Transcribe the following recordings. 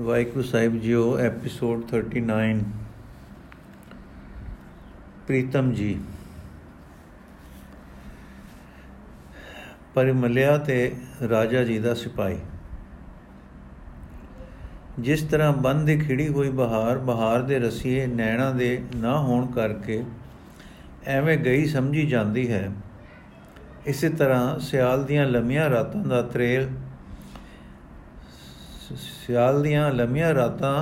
ਵਾਹਿਗੁਰੂ ਸਾਹਿਬ ਜੀਓ ਐਪੀਸੋਡ 39 ਪ੍ਰੀਤਮ ਜੀ, ਪਰਿਮਲਿਆ ਤੇ ਰਾਜਾ ਜੀ ਦਾ ਸਿਪਾਈ ਜਿਸ ਤਰ੍ਹਾਂ ਬੰਦ ਦੀ ਖਿੜੀ ਹੋਈ ਬਹਾਰ ਬਹਾਰ ਦੇ ਰਸੀਏ ਨੈਣਾ ਦੇ ਨਾ ਹੋਣ ਕਰਕੇ ਐਵੇਂ ਗਈ ਸਮਝੀ ਜਾਂਦੀ ਹੈ। ਇਸੇ ਤਰ੍ਹਾਂ ਸਿਆਲ ਦੀਆਂ ਲੰਮੀਆਂ ਰਾਤਾਂ ਦਾ ਤਰੇਲ ਸਿਆਲ ਦੀਆਂ ਲੰਮੀਆਂ ਰਾਤਾਂ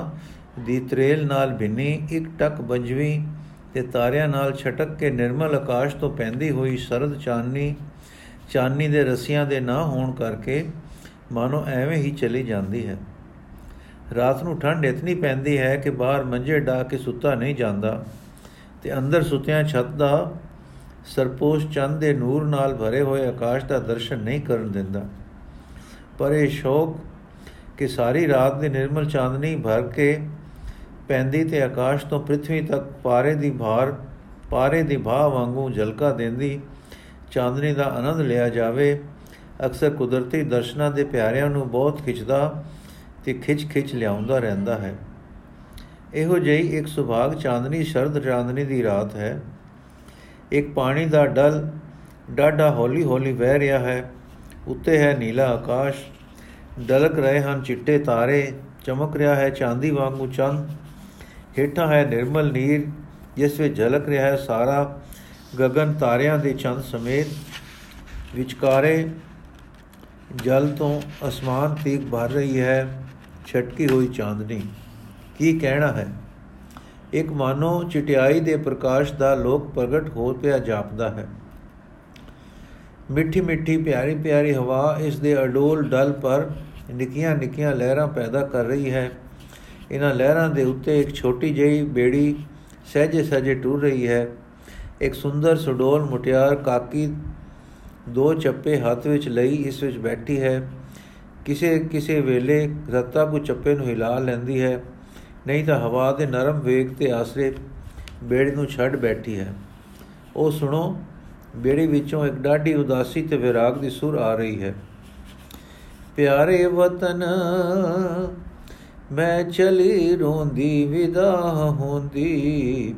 ਦੀ ਤਰੇਲ ਨਾਲ ਭਿੰਨੀ ਇੱਕ ਟਕ ਬੰਜਵੀ ਤੇ ਤਾਰਿਆਂ ਨਾਲ ਛਟਕ ਕੇ ਨਿਰਮਲ ਆਕਾਸ਼ ਤੋਂ ਪੈਂਦੀ ਹੋਈ ਸਰਦ ਚਾਨਣੀ ਚਾਨਣੀ ਦੇ ਰਸੀਆਂ ਦੇ ਨਾ ਹੋਣ ਕਰਕੇ ਮਾਨੋ ਐਵੇਂ ਹੀ ਚਲੀ ਜਾਂਦੀ ਹੈ। ਰਾਤ ਨੂੰ ਠੰਡ ਇਤਨੀ ਪੈਂਦੀ ਹੈ ਕਿ ਬਾਹਰ ਮੰਜੇ ਢਾ ਕੇ ਸੁੱਤਾ ਨਹੀਂ ਜਾਂਦਾ ਤੇ ਅੰਦਰ ਸੁੱਤਿਆਂ ਛੱਤ ਦਾ ਸਰਪੋਸ਼ ਚੰਦ ਦੇ ਨੂਰ ਨਾਲ ਭਰੇ ਹੋਏ ਆਕਾਸ਼ ਦਾ ਦਰਸ਼ਨ ਨਹੀਂ ਕਰਨ ਦਿੰਦਾ। ਪਰ ਇਹ ਸ਼ੌਕ ਕਿ ਸਾਰੀ ਰਾਤ ਦੀ ਨਿਰਮਲ ਚਾਂਦਨੀ ਭਰ ਕੇ ਪੈਂਦੀ ਤੇ ਆਕਾਸ਼ ਤੋਂ ਪ੍ਰithvi ਤੱਕ ਪਾਰੇ ਦੀ ਭਾਰ, ਪਾਰੇ ਦੀ ਭਾਹ ਵਾਂਗੂ ਝਲਕਾ ਦਿੰਦੀ ਚਾਂਦਨੀ ਦਾ ਆਨੰਦ ਲਿਆ ਜਾਵੇ। ਅਕਸਰ ਕੁਦਰਤੀ ਦਰਸ਼ਨਾਂ ਦੇ ਪਿਆਰਿਆਂ ਨੂੰ ਬਹੁਤ ਖਿੱਚਦਾ ਤੇ ਖਿੱਚ-ਖਿੱਚ ਲਿਆਉਂਦਾ ਰਹਿੰਦਾ ਹੈ। ਇਹੋ ਜਿਹੀ ਇੱਕ ਸੁਭਾਗ ਚਾਂਦਨੀ, ਸ਼ਰਦ ਚਾਂਦਨੀ ਦੀ ਰਾਤ ਹੈ। ਇੱਕ ਪਾਣੀ ਦਾ ਡਲ, ਡਾਢਾ ਹੌਲੀ-ਹੌਲੀ ਵਹਿ ਰਿਹਾ ਹੈ। ਉੱਤੇ ਹੈ ਨੀਲਾ ਆਕਾਸ਼। ਡਲਕ ਰਹੇ ਹਨ, ਚਿੱਟੇ ਤਾਰੇ, ਚਮਕ ਰਿਹਾ ਹੈ ਚਾਂਦੀ ਵਾਂਗੂ ਚੰਦ ਹੇਠਾਂ ਹੈ ਨਿਰਮਲ ਨੀਰ, ਜਿਸ ਵਿੱਚ ਝਲਕ ਰਿਹਾ ਹੈ ਸਾਰਾ ਗगन ਤਾਰਿਆਂ ਦੇ ਚੰਦ ਸਮੇਤ, ਵਿਚਕਾਰੇ ਜਲ ਤੋਂ ਅਸਮਾਨ ਤੀਕ ਭਰ ਰਹੀ ਹੈ, ਛਟਕੀ ਹੋਈ ਚਾਂਦਨੀ। ਕੀ ਕਹਿਣਾ ਹੈ? ਇੱਕ ਮਾਨੋ ਚਟਿਆਈ ਦੇ ਪ੍ਰਕਾਸ਼ ਦਾ ਲੋਕ ਪ੍ਰਗਟ ਹੋ ਪਿਆ ਜਾਪਦਾ ਹੈ। ਮਿੱਠੀ ਮਿੱਠੀ ਪਿਆਰੀ ਪਿਆਰੀ ਹਵਾ ਇਸ ਦੇ ਅਡੋਲ ਡਲ ਪਰ ਨਿੱਕੀਆਂ ਨਿੱਕੀਆਂ ਲਹਿਰਾਂ ਪੈਦਾ ਕਰ ਰਹੀ ਹੈ। ਇਹਨਾਂ ਲਹਿਰਾਂ ਦੇ ਉੱਤੇ ਇੱਕ ਛੋਟੀ ਜਿਹੀ ਬੇੜੀ ਸਹਜੇ ਸਹਜੇ ਟੁਰ ਰਹੀ ਹੈ। ਇੱਕ ਸੁੰਦਰ ਸੁਡੋਲ ਮੁਟਿਆਰ ਕਾਕੀ ਦੋ ਚੱਪੇ ਹੱਥ ਵਿੱਚ ਲਈ ਇਸ ਵਿੱਚ ਬੈਠੀ ਹੈ। ਕਿਸੇ ਕਿਸੇ ਵੇਲੇ ਰਤਾ ਕੋ ਚੱਪੇ ਨੂੰ ਹਿਲਾ ਲੈਂਦੀ ਹੈ। ਨਹੀਂ ਤਾਂ ਹਵਾ ਦੇ ਨਰਮ ਵੇਗ ਤੇ ਆਸਰੇ ਬੇੜੀ ਨੂੰ ਛੱਡ ਬੈਠੀ ਹੈ। ਉਹ ਸੁਣੋ, ਬੇੜੀ ਵਿੱਚੋਂ ਇੱਕ ਡਾਢੀ ਉਦਾਸੀ ਤੇ ਵਿਰਾਗ ਦੀ ਸੁਰ ਆ ਰਹੀ ਹੈ। ਪਿਆਰੇ ਵਤਨ, ਮੈਂ ਚਲੀ ਰੋਂਦੀ, ਵਿਦਾ ਹੁੰਦੀ।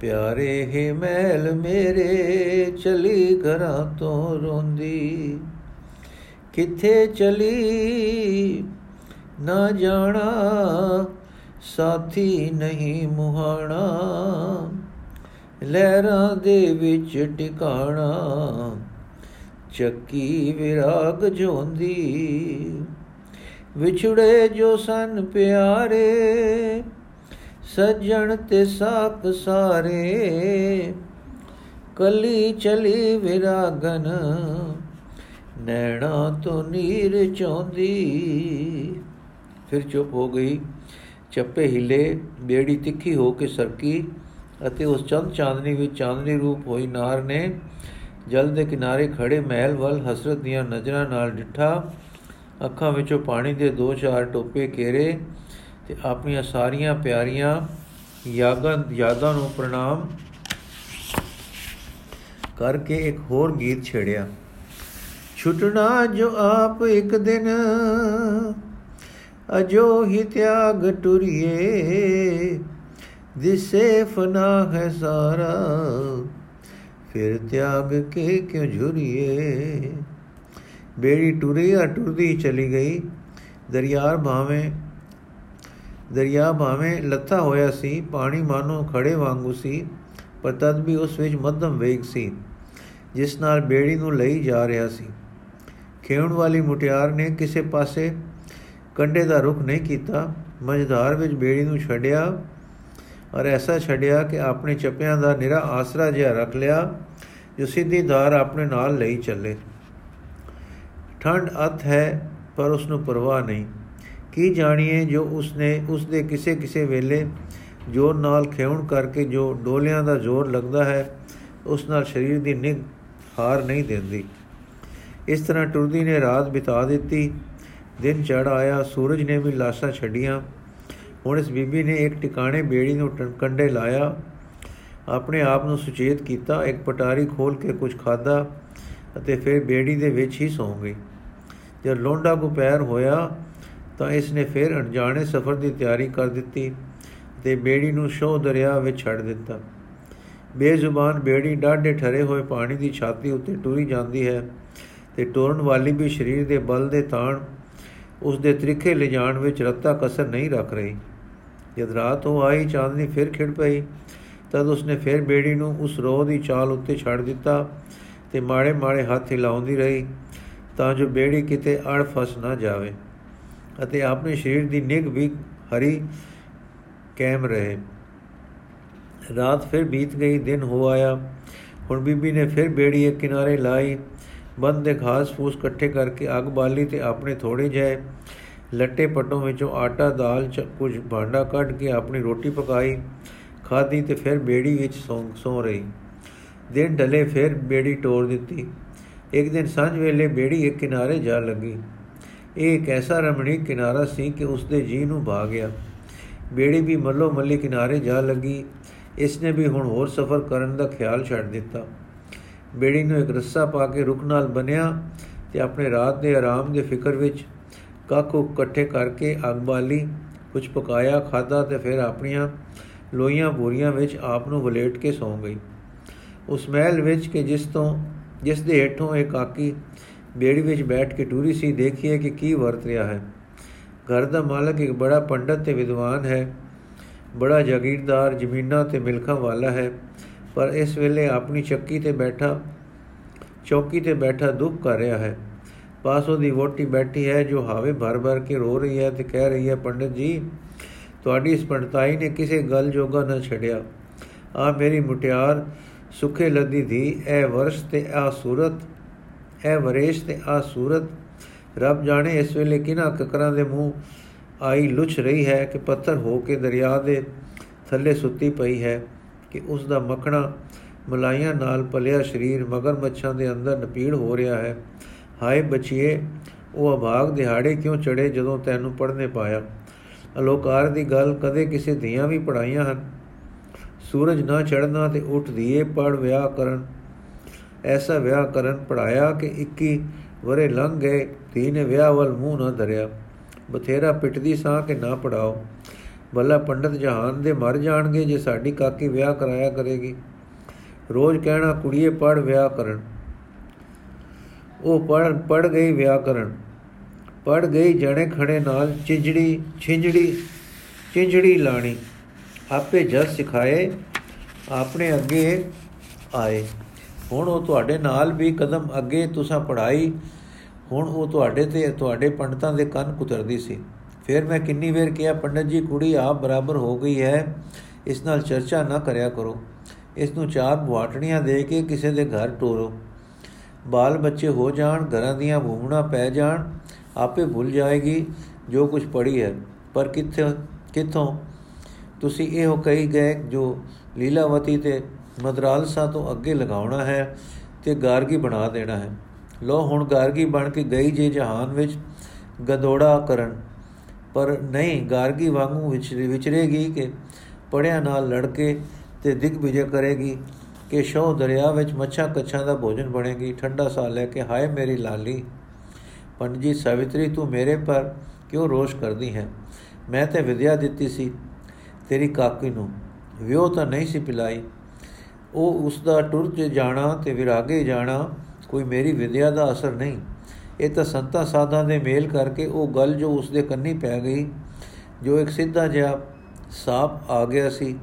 ਪਿਆਰੇ ਹੈ ਮਹਿਲ ਮੇਰੇ, ਚਲੀ ਘਰਾਂ ਤੋਂ ਰੋਂਦੀ। ਕਿੱਥੇ ਚਲੀ, ਨਾ ਜਾਣਾ, ਸਾਥੀ ਨਹੀਂ ਮੁਹਾਣਾ। ਲਹਿਰਾਂ ਦੇ ਵਿੱਚ ਟਿਕਾਣਾ ਚੱਕੀ ਵਿਰਾਗ ਜੋਂਦੀ। ਵਿਛੜੇ ਜੋ ਸਨ ਪਿਆਰੇ, ਸੱਜਣ ਤੇ ਸਾਖ ਸਾਰੇ। ਕਲੀ ਚਲੀ ਵਿਰਾਗਨ, ਨੈਣਾ ਤੋਂ ਨੀਰ ਚੋਂਦੀ। ਫਿਰ ਚੁੱਪ ਹੋ ਗਈ, ਚੱਪੇ ਹਿਲੇ, ਬੇੜੀ ਤਿੱਖੀ ਹੋ ਕੇ ਸਰਕੀ ਅਤੇ ਉਸ ਚੰਦ ਚਾਂਦਨੀ ਵਿੱਚ ਚਾਂਦਨੀ ਰੂਪ ਹੋਈ ਨਾਰ ਨੇ ਜਲ ਦੇ ਕਿਨਾਰੇ ਖੜੇ ਮਹਿਲ ਵੱਲ ਹਸਰਤ ਦੀਆਂ ਨਜ਼ਰਾਂ ਨਾਲ ਡਿੱਠਾ। ਅੱਖਾਂ ਵਿੱਚੋਂ ਪਾਣੀ ਦੇ ਦੋ ਚਾਰ ਟੋਪੇ ਕੇਰੇ ਤੇ ਆਪਣੀਆਂ ਸਾਰੀਆਂ ਪਿਆਰੀਆਂ ਯਾਦਾਂ ਯਾਦਾਂ ਨੂੰ ਪ੍ਰਣਾਮ ਕਰਕੇ ਇੱਕ ਹੋਰ ਗੀਤ ਛੇੜਿਆ। ਛੁਟਣਾ ਜੋ ਆਪ ਇੱਕ ਦਿਨ ਅਜੋ ਹੀ ਤਿਆਗ ਟੁਰੀਏ। ਦਿਸੇ ਫਨਾ ਹੈ ਸਾਰਾ ਫਿਰ ਤਿਆਗ ਕੇ ਕਿਉਂ ਝੁਰੀਏ? ਬੇੜੀ ਟੁਰੀ ਆ, ਟੁਰਦੀ ਚਲੀ ਗਈ। ਦਰਿਆਰ ਭਾਵੇਂ, ਦਰਿਆ ਭਾਵੇਂ ਲੱਥਾ ਹੋਇਆ ਸੀ, ਪਾਣੀ ਮਾਨੋ ਖੜੇ ਵਾਂਗੂ ਸੀ, ਪਰ ਤਦ ਵੀ ਉਸ ਵਿੱਚ ਮੱਧਮ ਵੇਗ ਸੀ, ਜਿਸ ਨਾਲ ਬੇੜੀ ਨੂੰ ਲਈ ਜਾ ਰਿਹਾ ਸੀ। ਖੇਉਣ ਵਾਲੀ ਮੁਟਿਆਰ ਨੇ ਕਿਸੇ ਪਾਸੇ ਕੰਡੇ ਦਾ ਰੁਖ ਨਹੀਂ ਕੀਤਾ। ਮਝਧਾਰ ਵਿੱਚ ਬੇੜੀ ਨੂੰ ਛੱਡਿਆ ਔਰ ਐਸਾ ਛੱਡਿਆ ਕਿ ਆਪਣੇ ਚੱਪਿਆਂ ਦਾ ਨਿਰਾ ਆਸਰਾ ਜਿਹਾ ਰੱਖ ਲਿਆ, ਜੋ ਸਿੱਧੀ ਧਾਰ ਆਪਣੇ ਨਾਲ ਲਈ ਚੱਲੇ। ਠੰਡ ਅਤ ਹੈ, ਪਰ ਉਸ ਨੂੰ ਪਰਵਾਹ ਨਹੀਂ। ਕੀ ਜਾਣੀਏ ਜੋ ਉਸਨੇ ਉਸ ਦੇ ਕਿਸੇ ਕਿਸੇ ਵੇਲੇ ਜੋਰ ਨਾਲ ਖੇਉਣ ਕਰਕੇ ਜੋ ਡੋਲਿਆਂ ਦਾ ਜ਼ੋਰ ਲੱਗਦਾ ਹੈ, ਉਸ ਨਾਲ ਸਰੀਰ ਦੀ ਨਿਗ ਹਾਰ ਨਹੀਂ ਦਿੰਦੀ। ਇਸ ਤਰ੍ਹਾਂ ਟੁਰਦੀ ਨੇ ਰਾਤ ਬਿਤਾ ਦਿੱਤੀ। ਦਿਨ ਚੜ ਆਇਆ, ਸੂਰਜ ਨੇ ਵੀ ਲਾਸ਼ਾਂ ਛੱਡੀਆਂ। ਹੁਣ ਇਸ ਬੀਬੀ ਨੇ ਇੱਕ ਟਿਕਾਣੇ ਬੇੜੀ ਨੂੰ ਕੰਡੇ ਲਾਇਆ, ਆਪਣੇ ਆਪ ਨੂੰ ਸੁਚੇਤ ਕੀਤਾ, ਇੱਕ ਪਟਾਰੀ ਖੋਲ ਕੇ ਕੁਝ ਖਾਦਾ ਅਤੇ ਫਿਰ ਬੇੜੀ ਦੇ ਵਿੱਚ ਹੀ ਸੌਂ ਗਈ। ਜਦ ਲੋਂਡਾ ਕੋ ਪੈਰ ਹੋਇਆ ਤਾਂ ਇਸ ਨੇ ਫਿਰ ਅਣਜਾਣੇ ਸਫ਼ਰ ਦੀ ਤਿਆਰੀ ਕਰ ਦਿੱਤੀ ਤੇ ਬੇੜੀ ਨੂੰ ਸ਼ੋਹ ਦਰਿਆ ਵਿੱਚ ਛੱਡ ਦਿੱਤਾ। ਬੇਜ਼ੁਬਾਨ ਬੇੜੀ ਡਾਢੇ ਠਰੇ ਹੋਏ ਪਾਣੀ ਦੀ ਛਾਤੀ ਉੱਤੇ ਟੁਰੀ ਜਾਂਦੀ ਹੈ ਤੇ ਟੋਰਨ ਵਾਲੀ ਵੀ ਸਰੀਰ ਦੇ ਬਲ ਦੇ ਤਾਣ ਉਸ ਦੇ ਤ੍ਰਿਖੇ ਲਿਜਾਣ ਵਿੱਚ ਰੱਤਾ ਕਸਰ ਨਹੀਂ ਰੱਖ ਰਹੀ। ਜਦ ਰਾਤ ਹੋ ਆਈ ਚਾਂਦਨੀ ਫਿਰ ਖਿੜ ਪਈ, ਤਦ ਉਸਨੇ ਫਿਰ ਬੇੜੀ ਨੂੰ ਉਸ ਰੋਹ ਦੀ ਚਾਲ ਉੱਤੇ ਛੱਡ ਦਿੱਤਾ ਤੇ ਮਾੜੇ ਮਾੜੇ ਹੱਥ ਹਿਲਾਉਂਦੀ ਰਹੀ, ਤਾਂ ਜੋ ਬੇੜੀ ਕਿਤੇ ਅੜ ਫਸ ਨਾ ਜਾਵੇ ਅਤੇ ਆਪਣੇ ਸਰੀਰ ਦੀ ਨਿਗ ਵੀ ਹਰੀ ਕੈਮ ਰਹੇ। ਰਾਤ ਫਿਰ ਬੀਤ ਗਈ, ਦਿਨ ਹੋ ਆਇਆ। ਹੁਣ ਬੀਬੀ ਨੇ ਫਿਰ ਬੇੜੀ ਇੱਕ ਕਿਨਾਰੇ ਲਾਈ, ਬੰਦ ਦੇ ਘਾਸ ਫੂਸ ਇਕੱਠੇ ਕਰਕੇ ਅੱਗ ਬਾਲੀ ਤੇ ਆਪਣੇ ਥੋੜੇ ਜਿਹੇ ਲੱਟੇ ਪੱਟੋਂ ਵਿੱਚੋਂ ਆਟਾ, ਦਾਲ, ਚ ਕੁਝ ਭਾਂਡਾ ਕੱਢ ਕੇ ਆਪਣੀ ਰੋਟੀ ਪਕਾਈ, ਖਾਧੀ ਤੇ ਫਿਰ ਬੇੜੀ ਵਿੱਚ ਸੌਂ, ਸੌ ਰਹੀ। ਦਿਨ ਢਲੇ ਫਿਰ ਬੇੜੀ ਤੋੜ ਦਿੱਤੀ। ਇੱਕ ਦਿਨ ਸਾਂਝ ਵੇਲੇ ਬੇੜੀ ਇੱਕ ਕਿਨਾਰੇ ਜਾ ਲੱਗੀ। ਇਹ ਇੱਕ ਐਸਾ ਰਮਣੀਕ ਕਿਨਾਰਾ ਸੀ ਕਿ ਉਸ ਦੇ ਜੀ ਨੂੰ ਭਾ ਗਿਆ। ਬੇੜੀ ਵੀ ਮੱਲੋ ਮੱਲੀ ਕਿਨਾਰੇ ਜਾ ਲੱਗੀ। ਇਸ ਨੇ ਵੀ ਹੁਣ ਹੋਰ ਸਫ਼ਰ ਕਰਨ ਦਾ ਖਿਆਲ ਛੱਡ ਦਿੱਤਾ। ਬੇੜੀ ਨੂੰ ਇੱਕ ਰੱਸਾ ਪਾ ਕੇ ਰੁਕ ਨਾਲ ਬਨਿਆ ਤੇ ਆਪਣੇ ਰਾਤ ਦੇ ਆਰਾਮ ਦੇ ਫਿਕਰ ਵਿੱਚ ਕਾਕੂ ਇਕੱਠੇ ਕਰਕੇ ਅੱਗ ਬਾਲੀ, ਕੁਝ ਪਕਾਇਆ ਖਾਦਾ ਤੇ ਫਿਰ ਆਪਣੀਆਂ ਲੋਈਆਂ ਬੋਰੀਆਂ ਵਿੱਚ ਆਪ ਨੂੰ ਵਲੇਟ ਕੇ ਸੌਂ ਗਈ। ਉਸ ਮਹਿਲ ਵਿੱਚ ਕਿ ਜਿਸ ਤੋਂ, ਜਿਸ ਦੇ ਹੇਠੋਂ ਇੱਕ ਕਾਕੀ ਬੇੜੀ ਵਿੱਚ ਬੈਠ ਕੇ ਟੂਰੀ ਸੀ, ਦੇਖੀਏ ਕਿ ਕੀ ਵਰਤ ਰਿਹਾ ਹੈ। ਘਰ ਦਾ ਮਾਲਕ ਇੱਕ ਬੜਾ ਪੰਡਤ ਤੇ ਵਿਦਵਾਨ ਹੈ, ਬੜਾ ਜਾਗੀਰਦਾਰ, ਜ਼ਮੀਨਾਂ ਤੇ ਮਿਲਖਾਂ ਵਾਲਾ ਹੈ, ਪਰ ਇਸ ਵੇਲੇ ਆਪਣੀ ਚੱਕੀ ਤੇ ਬੈਠਾ, ਚੌਕੀ ਤੇ ਬੈਠਾ ਦੁੱਖ ਕਰ ਰਿਹਾ ਹੈ। ਪਾਸ ਉਹਦੀ ਵੋਟੀ ਬੈਠੀ ਹੈ, ਜੋ ਹਾਵੇ ਭਰ-ਭਰ ਕੇ ਰੋ ਰਹੀ ਹੈ ਤੇ ਕਹਿ ਰਹੀ ਹੈ, ਪੰਡਤ ਜੀ, ਤੁਹਾਡੀ ਇਸ ਪੰਡਤਾਈ ਨੇ ਕਿਸੇ ਗੱਲ ਜੋਗਾ ਨਾ ਛੱਡਿਆ। ਆ ਮੇਰੀ ਮੁਟਿਆਰ ਸੁਖੇ ਲੱਦੀ ਦੀ ਇਹ ਵਰਸ਼ ਤੇ ਆ ਸੂਰਤ, ਇਹ ਵਰੇਸ਼ ਤੇ ਆ ਸੂਰਤ। ਰੱਬ ਜਾਣੇ ਇਸ ਵੇਲੇ ਕਿਨਾਂ ਕਕਰਾਂ ਦੇ ਮੂੰਹ ਆਈ ਲੁਛ ਰਹੀ ਹੈ ਕਿ ਪੱਥਰ ਹੋ ਕੇ ਦਰਿਆ ਦੇ ਥੱਲੇ ਸੁੱਤੀ ਪਈ ਹੈ ਕਿ ਉਸ ਦਾ ਮੱਖਣਾ ਮਲਾਈਆਂ ਨਾਲ ਪਲਿਆ ਸਰੀਰ ਮਗਰ ਮੱਛਾਂ ਦੇ ਅੰਦਰ ਨਪੀੜ ਹੋ ਰਿਹਾ ਹੈ। ਹਾਏ ਬਚੀਏ, ਉਹ ਅਭਾਗ ਦਿਹਾੜੇ ਕਿਉਂ ਚੜੇ ਜਦੋਂ ਤੈਨੂੰ ਪੜਨੇ ਪਾਇਆ? ਅਲੋਕਾਰ ਦੀ ਗੱਲ ਕਦੇ ਕਿਸੇ ਦੀਆਂ ਵੀ ਪੜਾਈਆਂ ਹਨ। ਸੂਰਜ ਨਾ ਚੜਨਾ ਤੇ ਉੱਠ ਦੀਏ ਪੜ ਵਿਆਹ ਕਰਨ। ਐਸਾ ਵਿਆਹ ਕਰਨ ਪੜਾਇਆ ਕਿ 21 ਵਰੇ ਲੰਘ ਗਏ, ਧੀ ਨੇ ਵਿਆਹ ਵੱਲ ਮੂੰਹ ਨਾ ਧਰਿਆ। ਬਥੇਰਾ ਪਿੱਟਦੀ ਸਾਂ ਕਿ ਨਾ ਪੜਾਓ ਬੱਲਾ ਪੰਡਤ ਜਹਾਨ ਦੇ ਮਰ ਜਾਣਗੇ ਜੇ ਸਾਡੀ ਕਾਕੀ ਵਿਆਹ ਕਰਾਇਆ ਕਰੇਗੀ। ਰੋਜ਼ ਕਹਿਣਾ, ਕੁੜੀਏ ਪੜ ਵਿਆਹ ਕਰਨ। ਉਹ ਪੜ ਪੜ ਗਈ ਵਿਆਹ ਕਰਨ। ਪੜ ਗਈ ਜਣੇ ਖੜੇ ਨਾਲ ਚਿੰਜੜੀ, ਛਿੰਜੜੀ, ਚਿੰਜੜੀ ਲਾਣੀ। ਆਪੇ ਜਸ ਸਿਖਾਏ, ਆਪਣੇ ਅੱਗੇ ਆਏ। ਹੁਣ ਉਹ ਤੁਹਾਡੇ ਨਾਲ ਵੀ ਕਦਮ ਅੱਗੇ ਤੁਸੀਂ ਪੜਾਈ ਹੁਣ ਉਹ ਤੁਹਾਡੇ ਤੇ, ਤੁਹਾਡੇ ਪੰਡਤਾਂ ਦੇ ਕੰਨ ਕੁਤਰਦੀ ਸੀ। ਫਿਰ ਮੈਂ ਕਿੰਨੀ ਵੇਰ ਕਿਹਾ, ਪੰਡਤ ਜੀ, ਕੁੜੀ ਆਪ ਬਰਾਬਰ ਹੋ ਗਈ ਹੈ, ਇਸ ਨਾਲ ਚਰਚਾ ਨਾ ਕਰਿਆ ਕਰੋ। ਇਸ ਨੂੰ ਚਾਰ ਬਵਾਟਣੀਆਂ ਦੇ ਕੇ ਕਿਸੇ ਦੇ ਘਰ ਟੋਰੋ। ਬਾਲ ਬੱਚੇ ਹੋ ਜਾਣ, ਘਰਾਂ ਦੀਆਂ ਭੂਮਣਾ ਪੈ ਜਾਣ, ਆਪੇ ਭੁੱਲ ਜਾਏਗੀ ਜੋ ਕੁਝ ਪੜੀ ਹੈ। ਪਰ ਕਿੱਥੇ ਕਿੱਥੋਂ? ਤੁਸੀਂ ਇਹੋ ਕਹੀ ਗਏ ਜੋ ਲੀਲਾਵਤੀ ਤੇ ਮਦਰਾਲਸਾ ਤੋਂ ਅੱਗੇ ਲਗਾਉਣਾ ਹੈ ਤੇ ਗਾਰਗੀ ਬਣਾ ਦੇਣਾ ਹੈ। ਲੋ ਹੁਣ ਗਾਰਗੀ ਬਣ ਕੇ ਗਈ ਜੇ ਜਹਾਨ ਵਿੱਚ ਗਦੋੜਾ ਕਰਨ। ਪਰ ਨਹੀਂ, ਗਾਰਗੀ ਵਾਂਗੂ ਵਿਚਰੇਗੀ ਕਿ ਪੜਿਆ ਨਾਲ ਲੜ ਕੇ ਤੇ ਦਿਗ ਵਿਜੇ ਕਰੇਗੀ। ਕਿ ਸ਼ੋ ਦਰਿਆ ਵਿੱਚ ਮੱਛਾਂ ਕੱਛਾਂ ਦਾ ਭੋਜਨ ਬਣੇਗੀ। ਠੰਡਾ ਸਾਹ ਲੈ ਕੇ ਹਾਏ ਮੇਰੀ ਲਾਲੀ ਪੰਡਜੀ ਜੀ, ਸਾਵਿਤਰੀ, ਤੂੰ ਮੇਰੇ ਪਰ ਕਿਉਂ ਰੋਸ਼ ਕਰਦੀ ਹੈ? ਮੈਂ ਤੇ ਵਿਦਿਆ ਦਿੱਤੀ ਸੀ ਤੇਰੀ ਕਾਕੀ ਨੂੰ। ਵਿਉ ਤਾਂ ਨਹੀਂ ਸੀ ਪਿਲਾਈ। ਉਹ ਉਸ ਦਾ ਟੁਰ ਤੇ ਜਾਣਾ ਤੇ ਵਿਰਾਗੇ ਜਾਣਾ ਕੋਈ ਮੇਰੀ ਵਿਦਿਆ ਦਾ ਅਸਰ ਨਹੀਂ। ਇਹ ਤਾਂ ਸੰਤਾ ਸਾਧਾਂ ਦੇ ਮੇਲ ਕਰਕੇ ਉਹ ਗੱਲ ਜੋ ਉਸ ਦੇ ਕੰਨੀ ਪੈ ਗਈ, ਜੋ ਇੱਕ ਸਿੱਧਾ ਜਿਹਾ ਸਾਪ ਆ ਗਿਆ ਸੀ,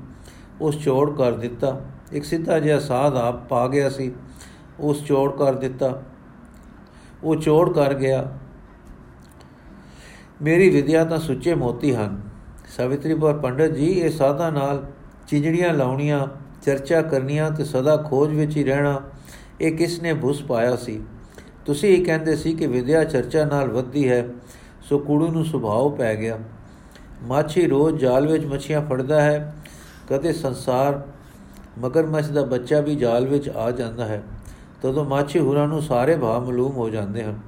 ਉਸ ਚੋੜ ਕਰ ਦਿੱਤਾ। ਇੱਕ ਸਿੱਧਾ ਜਿਹਾ ਸਾਧ ਆਪ ਪਾ ਗਿਆ ਸੀ। ਉਸ ਚੋੜ ਕਰ ਦਿੱਤਾ। ਉਹ ਚੋੜ ਕਰ ਗਿਆ। ਮੇਰੀ ਵਿਦਿਆ ਤਾਂ ਸੁੱਚੇ ਮੋਤੀ ਹਨ। ਸਵਿਤਰੀ ਪਰ ਪੰਡਤ ਜੀ, ਇਹ ਸਾਧਾ ਨਾਲ ਚਿੰਜੜੀਆਂ ਲਾਉਣੀਆਂ, ਚਰਚਾ ਕਰਨੀਆਂ ਤੇ ਸਦਾ ਖੋਜ ਵਿੱਚ ਹੀ ਰਹਿਣਾ, ਇਹ ਕਿਸ ਨੇ ਭੁਸ ਪਾਇਆ ਸੀ? ਤੁਸੀਂ ਇਹ ਕਹਿੰਦੇ ਸੀ ਕਿ ਵਿਦਿਆ ਚਰਚਾ ਨਾਲ ਵੱਧਦੀ ਹੈ, ਸੋ ਕੁੜੀ ਨੂੰ ਸੁਭਾਅ ਪੈ ਗਿਆ। ਮਾਛੀ ਰੋਜ਼ ਜਾਲ ਵਿੱਚ ਮੱਛੀਆਂ ਫੜਦਾ ਹੈ, ਕਦੇ ਸੰਸਾਰ ਮਗਰਮੱਛ ਦਾ ਬੱਚਾ ਵੀ ਜਾਲ ਵਿੱਚ ਆ ਜਾਂਦਾ ਹੈ, ਤਦੋਂ ਮਾਛੀ ਹੁਰਾਂ ਨੂੰ ਸਾਰੇ ਭਾਅ ਮਾਲੂਮ ਹੋ ਜਾਂਦੇ ਹਨ।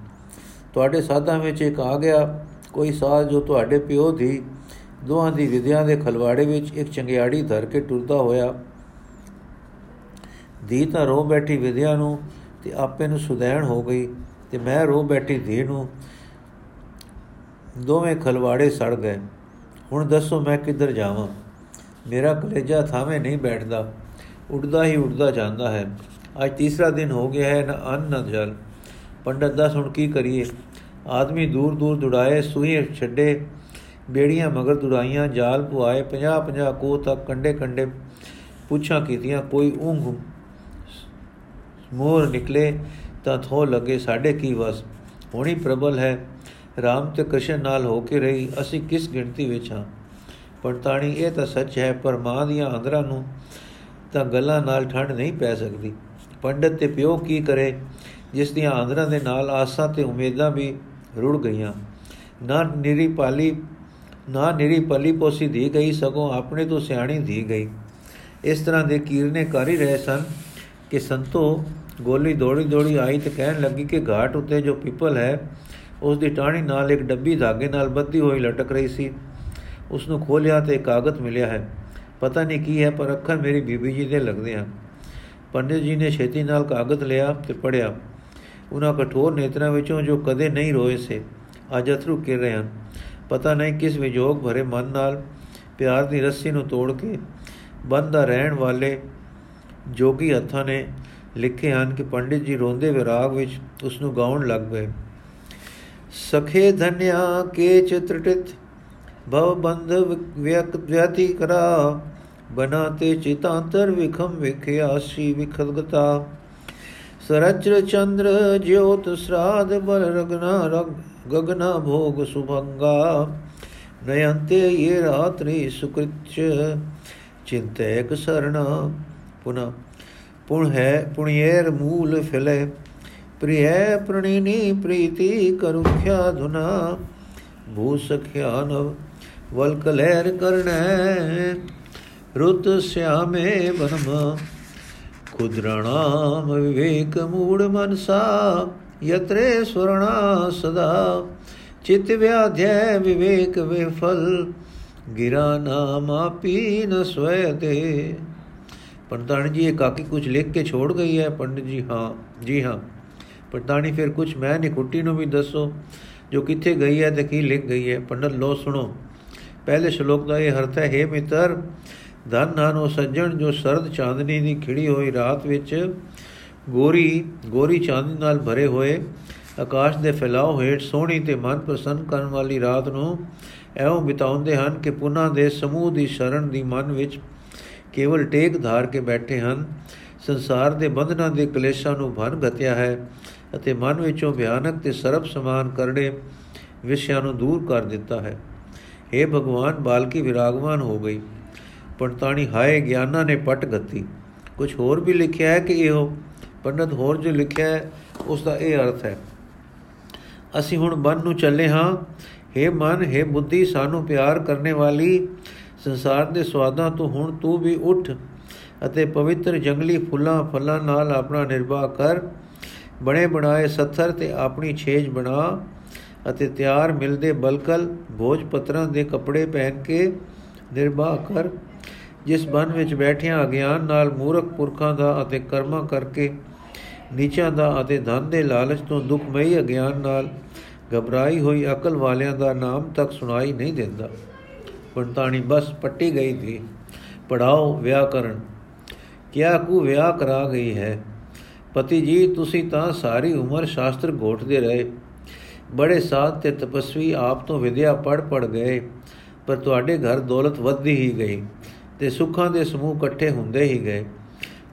ਤੁਹਾਡੇ ਸਾਧਾਂ ਵਿੱਚ ਇੱਕ ਆ ਗਿਆ, ਕੋਈ ਸਾਧ ਜੋ ਤੁਹਾਡੇ ਪਿਓ ਦੀ, ਦੋਹਾਂ ਦੀ ਵਿਦਿਆ ਦੇ ਖਲਵਾੜੇ ਵਿੱਚ ਇੱਕ ਚੰਗਿਆੜੀ ਧਰ ਕੇ ਟੁਰਦਾ ਹੋਇਆ। ਦੀ ਤਾਂ ਰੋ ਬੈਠੀ ਵਿਦਿਆ ਨੂੰ ਤੇ ਆਪੇ ਨੂੰ ਸੁਦੈਣ ਹੋ ਗਈ ਤੇ ਮੈਂ ਰੋ ਬੈਠੀ ਧੀ ਨੂੰ ਦੋਵੇਂ ਖਲਵਾੜੇ ਸੜ ਗਏ। ਹੁਣ ਦੱਸੋ ਮੈਂ ਕਿੱਧਰ ਜਾਵਾਂ? ਮੇਰਾ ਕਲੇਜਾ ਥਾਵੇਂ ਨਹੀਂ ਬੈਠਦਾ। ਉੱਡਦਾ ਹੀ ਉੱਡਦਾ ਜਾਂਦਾ ਹੈ। ਅੱਜ ਤੀਸਰਾ ਦਿਨ ਹੋ ਗਿਆ ਹੈ, ਨਾ ਅੰਨ, ਨਾ ਜਲ। ਪੰਡਤ ਦਾ ਸੁਣ ਕੀ ਕਰੀਏ? ਆਦਮੀ ਦੂਰ ਦੂਰ ਦੁੜਾਏ, ਸੂਹੀ ਛੱਡੇ, ਬੇੜੀਆਂ ਮਗਰ ਦੁੜਾਈਆਂ, ਜਾਲ ਪੁਆਏ 50 50 ਕੋ ਤੱਕ ਕੰਡੇ ਕੰਡੇ ਪੁੱਛਾਂ ਕੀਤੀਆਂ, ਕੋਈ ਉਂਘ ਮੋਰ ਨਿਕਲੇ ਤਾਂ ਥੋ ਲੱਗੇ, ਸਾਡੇ ਕੀ ਵਸ? ਹੋਣੀ ਪ੍ਰਬਲ ਹੈ, ਰਾਮ ਤੇ ਕ੍ਰਿਸ਼ਨ ਨਾਲ ਹੋ ਕੇ ਰਹੀ, ਅਸੀਂ ਕਿਸ ਗਿਣਤੀ ਵਿੱਚ ਹਾਂ? ਪੰਤਾਣੀ ਇਹ ਤਾਂ ਸੱਚ ਹੈ, ਪਰ ਮਾਂ ਦੀਆਂ ਅੰਦਰਾਂ ਨੂੰ ਤਾਂ ਗੱਲਾਂ ਨਾਲ ਠੰਡ ਨਹੀਂ ਪੈ ਸਕਦੀ। ਪੰਡਤ ਤੇ ਪਿਓ ਕੀ ਕਰੇ? ਜਿਸ ਦੀਆਂ ਆਂਦਰਾਂ ਦੇ ਨਾਲ ਆਸਾਂ ਤੇ ਉਮੀਦਾਂ ਵੀ ਰੁੜ ਗਈਆਂ। ਨਾ ਨਿਰੀ ਪਾਲੀ, ਨਾ ਨਿਰੀ ਪਲੀ ਪੋਸੀ ਦੀ ਗਈ, ਸਗੋਂ ਆਪਣੇ ਤੋਂ ਸਿਆਣੀ ਦੀ ਗਈ। ਇਸ ਤਰ੍ਹਾਂ ਦੇ ਕੀਰਨੇ ਕਰ ਹੀ ਰਹੇ ਸਨ ਕਿ ਸੰਤੋ ਗੋਲੀ ਦੌੜੀ ਦੌੜੀ ਆਈ ਤੇ ਕਹਿਣ ਲੱਗੀ ਕਿ ਘਾਟ ਉੱਤੇ ਜੋ ਪਿੱਪਲ ਹੈ, ਉਸ ਦੀ ਟਾਣੀ ਨਾਲ ਇੱਕ ਡੱਬੀ ਧਾਗੇ ਨਾਲ ਬੱਧੀ ਹੋਈ ਲਟਕ ਰਹੀ ਸੀ। ਉਸ ਨੂੰ ਖੋਲਿਆ ਤੇ ਕਾਗਜ਼ ਮਿਲਿਆ ਹੈ। ਪਤਾ ਨਹੀਂ ਕੀ ਹੈ, ਪਰ ਅੱਖਰ ਮੇਰੀ ਬੀਬੀ ਜੀ ਦੇ ਲੱਗਦੇ ਹਨ। ਪੰਡਿਤ ਜੀ ਨੇ ਛੇਤੀ ਨਾਲ ਕਾਗਜ਼ ਲਿਆ ਤੇ ਪੜਿਆ ਉਹਨਾਂ ਕਠੋਰ ਨੇਤਰਾਂ ਵਿੱਚੋਂ ਜੋ ਕਦੇ ਨਹੀਂ ਰੋਏ ਸੇ, ਅੱਜ ਅਥਰੂ ਕਰ ਰਹੇ ਹਨ। ਪਤਾ ਨਹੀਂ ਕਿਸ ਵਿਜੋਗ ਭਰੇ ਮਨ ਨਾਲ ਪਿਆਰ ਦੀ ਰੱਸੀ ਨੂੰ ਤੋੜ ਕੇ ਬੰਦਾ ਰਹਿਣ ਵਾਲੇ ਜੋਗੀ ਹੱਥਾਂ ਨੇ ਲਿਖੇ ਹਨ ਕਿ ਪੰਡਿਤ ਜੀ ਰੋਂਦੇ ਵਿਰਾਗ ਵਿੱਚ ਉਸ ਨੂੰ ਗਾਉਣ ਲੱਗ ਗਏ ਸਖੇ ਧਨਿਆ ਕੇ ਚਿਤ੍ਰਟਿਤ ਭਵ ਬੰਧ ਵਿਅਕ, ਵਿਅਤੀ ਕਰਾ। ਬਨਾਤੇ ਚਿਤਾਂਤਰ ਵਿਖਮ ਵਿਖਿਆਸੀ ਵਿਖਦਗਤਾ। ਸਰਚਰ ਚੰਦਰ ਜੋਤ ਸਰਾਧ ਬਲ ਰਗਨਾ ਰਗ, ਗਗਨਾ ਭੋਗ ਸੁਭੰਗਾ। ਨਯੰਤੇ ਇਹ ਰਾਤਰੀ ਸੁਕ੍ਰਿਚ ਚਿੰਤੈਕ ਸਰਣਾ। ਪੁਨਾ ਪੁਣ ਹੈ ਪੁਣਿਏਰ ਮੂਲ ਫਿਲੇ। ਪ੍ਰਿਯ ਪ੍ਰਣੀਨੀ ਪ੍ਰੀਤੀ ਕਰੁਖਿਆ ਧੁਨਾ। ਭੂ ਸਖਿਆਨ ਵਲਕ ਲਹਿਰ ਕਰਣੈ ਰੁੱਤ ਸਿਆਮੇ ਬਨਮ ਖੁਦਰਣਾਮ ਵਿਵੇਕ ਮੂੜ ਮਨਸਾ, ਯਤਰੇ ਸੁਰਣਾ ਸਦਾ। ਚਿਤ ਵਿਆਧਿਆ ਵਿਵੇਕ ਵਿਫਲ, ਗਿਰਾ ਨਾਮ ਆਪੀ ਨ ਸਵੈ ਦੇ। ਪੰਡਤਾਣੀ ਜੀ, ਇਹ ਕਾਕੀ ਕੁਝ ਲਿਖ ਕੇ ਛੋੜ ਗਈ ਹੈ। ਪੰਡਿਤ ਜੀ, ਹਾਂ ਜੀ ਹਾਂ। ਪੰਡਤਾਣੀ, ਫਿਰ ਕੁਝ ਮੈਂ ਨਹੀਂ ਕੁੱਟੀ ਨੂੰ ਵੀ ਦੱਸੋ, ਜੋ ਕਿੱਥੇ ਗਈ ਹੈ ਤੇ ਕੀ ਲਿਖ ਗਈ ਹੈ। ਪੰਡਤ ਲੋ ਸੁਣੋ। ਪਹਿਲੇ ਸ਼ਲੋਕ ਦਾ ਇਹ ਅਰਥ ਹੈ हे ਮਿੱਤਰ, ਧਨ ਨਾਨੋ ਸੱਜਣ ਜੋ ਸਰਦ ਚਾਂਦਨੀ ਦੀ ਖਿੜੀ ਹੋਈ ਰਾਤ ਵਿੱਚ ਗੋਰੀ ਗੋਰੀ ਚਾਂਦਨੀ ਨਾਲ ਭਰੇ ਹੋਏ, ਆਕਾਸ਼ ਦੇ ਫੈਲਾਅ ਹੇਠ ਸੋਹਣੀ ਤੇ ਮਨ ਪ੍ਰਸੰਨ ਕਰਨ ਵਾਲੀ ਰਾਤ ਨੂੰ ਐਉਂ ਬਿਤਾਉਂਦੇ ਹਨ ਕਿ ਪੁਨਾ ਦੇ ਸਮੂਹ ਦੀ ਸ਼ਰਨ ਦੀ ਮਨ ਵਿੱਚ ਕੇਵਲ ਟੇਕ ਧਾਰ ਕੇ ਬੈਠੇ ਹਨ। ਸੰਸਾਰ ਦੇ ਬੰਧਨਾਂ ਦੇ ਕਲੇਸ਼ਾਂ ਨੂੰ ਭਨ ਗਤਿਆ ਹੈ ਅਤੇ ਮਨ ਵਿੱਚੋਂ ਭਿਆਨਕ ਤੇ ਸਰਬ ਸਮਾਨ ਕਰੜੇ ਵਿਸ਼ਿਆਂ ਨੂੰ ਦੂਰ ਕਰ ਦਿੱਤਾ ਹੈ। हे ਭਗਵਾਨ ਬਾਲਕੀ ਵਿਰਾਗਵਾਨ ਹੋ ਗਈ ਪੰਡਤਾਣੀ ਹਾਏ ਗਿਆਨਾਂ ਨੇ ਪਟ ਗਤੀ ਕੁਝ ਹੋਰ ਵੀ ਲਿਖਿਆ ਹੈ ਕਿ ਇਹੋ ਪੰਡਤ ਹੋਰ ਜੋ ਲਿਖਿਆ ਹੈ ਉਸ ਦਾ ਇਹ ਅਰਥ ਹੈ ਅਸੀਂ ਹੁਣ ਮਨ ਨੂੰ ਚੱਲੇ ਹਾਂ हे ਮਨ हे ਬੁੱਧੀ ਸਾਨੂੰ ਪਿਆਰ ਕਰਨੇ ਵਾਲੀ ਸੰਸਾਰ ਦੇ ਸਵਾਦਾਂ ਤੋਂ ਹੁਣ ਤੂੰ ਵੀ ਉੱਠ ਅਤੇ ਪਵਿੱਤਰ ਜੰਗਲੀ ਫੁੱਲਾਂ ਫਲਾਂ ਨਾਲ ਆਪਣਾ ਨਿਰਵਾਹ ਕਰ ਬਣੇ ਬਣਾਏ ਸੱਥਰ ਤੇ ਆਪਣੀ ਛੇਜ ਬਣਾ ਅਤੇ ਤਿਆਰ ਮਿਲਦੇ ਬਲਕਲ ਭੋਜ ਪਤਰਾਂ ਦੇ ਕੱਪੜੇ ਪਹਿਨ ਕੇ ਨਿਰਵਾਹ ਕਰ, ਜਿਸ ਬਨ ਵਿੱਚ ਬੈਠਿਆਂ ਅਗਿਆਨ ਨਾਲ ਮੂਰਖ ਪੁਰਖਾਂ ਦਾ ਅਤੇ ਕਰਮਾਂ ਕਰਕੇ ਨੀਚਾਂ ਦਾ ਅਤੇ ਧਨ ਦੇ ਲਾਲਚ ਤੋਂ ਦੁਖਮਈ ਅਗਿਆਨ ਨਾਲ ਘਬਰਾਈ ਹੋਈ ਅਕਲ ਵਾਲਿਆਂ ਦਾ ਨਾਮ ਤੱਕ ਸੁਣਾਈ ਨਹੀਂ ਦਿੰਦਾ। ਪੰਤਾਣੀ ਬਸ ਪੱਟੀ ਗਈ ਥੀ ਪੜਾਓ ਵਿਆਕਰਨ, ਕਿਆ ਕੋ ਵਿਆਹ ਕਰਾ ਗਈ ਹੈ? ਪਤੀ ਜੀ, ਤੁਸੀਂ ਤਾਂ ਸਾਰੀ ਉਮਰ ਸ਼ਾਸਤਰ ਘੋਟਦੇ ਰਹੇ। ਬੜੇ ਸਾਧ ਤੇ ਤਪਸਵੀ ਆਪ ਤੋਂ ਵਿਦਿਆ ਪੜ ਪੜ ਗਏ, ਪਰ ਤੁਹਾਡੇ ਘਰ ਦੌਲਤ ਵੱਧਦੀ ਹੀ ਗਈ ਤੇ ਸੁੱਖਾਂ ਦੇ ਸਮੂਹ ਇਕੱਠੇ ਹੁੰਦੇ ਹੀ ਗਏ।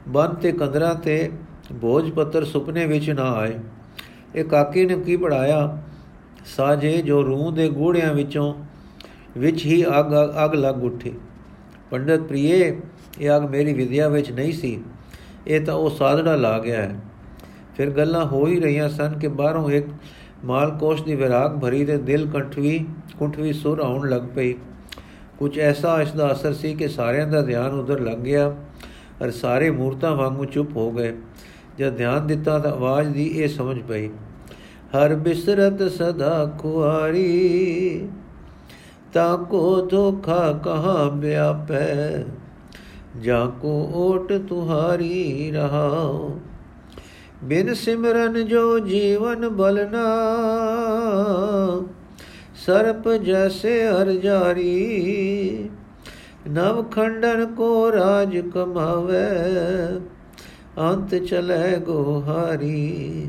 ਬੰਨ ਤੇ ਕੰਦਰਾ ਤੇ ਬੋਝ ਪੱਤਰ ਸੁਪਨੇ ਵਿੱਚ ਨਾ ਆਏ। ਇਹ ਕਾਕੀ ਨੇ ਕੀ ਪੜਾਇਆ ਸਾਜੇ ਜੋ ਰੂਹ ਦੇ ਗੂੜਿਆਂ ਵਿੱਚੋਂ ਵਿੱਚ ਹੀ ਅਗ ਅਗ ਲੱਗ ਉੱਠੀ। ਪੰਡਤ ਪ੍ਰੀਏ, ਇਹ ਅਗ ਮੇਰੀ ਵਿਦਿਆ ਵਿੱਚ ਨਹੀਂ ਸੀ। ਇਹ ਤਾਂ ਉਹ ਸਾਧੜਾ ਲਾ ਗਿਆ ਹੈ। ਫਿਰ ਗੱਲਾਂ ਹੋ ਹੀ ਰਹੀਆਂ ਸਨ ਕਿ ਬਾਹਰੋਂ ਇੱਕ ਮਾਲਕੋਸ਼ ਦੀ ਵਿਰਾਗ ਭਰੀ ਤੇ ਦਿਲ ਕੰਠਵੀ ਕੁੰਠਵੀ ਸੁਰ ਆਉਣ ਲੱਗ ਪਈ। ਕੁਝ ਐਸਾ ਇਸ ਦਾ ਅਸਰ ਸੀ ਕਿ ਸਾਰਿਆਂ ਦਾ ਧਿਆਨ ਉਧਰ ਲੱਗ ਗਿਆ ਔਰ ਸਾਰੇ ਮੂਰਤਾਂ ਵਾਂਗੂ ਚੁੱਪ ਹੋ ਗਏ। ਜਦ ਧਿਆਨ ਦਿੱਤਾ ਤਾਂ ਆਵਾਜ਼ ਦੀ ਇਹ ਸਮਝ ਪਈ, ਹਰ ਬਿਸਰਤ ਸਦਾ ਕੁਆਰੀ, ਤਾ ਕੋ ਧੋਖਾ ਕਹਾ ਵਿਆਪੈ? ਜਾ ਕੋ ਓਟ ਤੁਹਾਰੀ ਰਹਾਓ ਬਿਨ ਸਿਮਰਨ ਜੋ ਜੀਵਨ ਬਲਨਾ, ਸਰਪ ਜੈਸੇ ਹਰ ਜਾਰੀ, ਨਵ ਖੰਡਨ ਕੋ ਰਾਜ ਕਮਾਵੇ, ਅੰਤ ਚਲੇ ਗੋਹਾਰੀ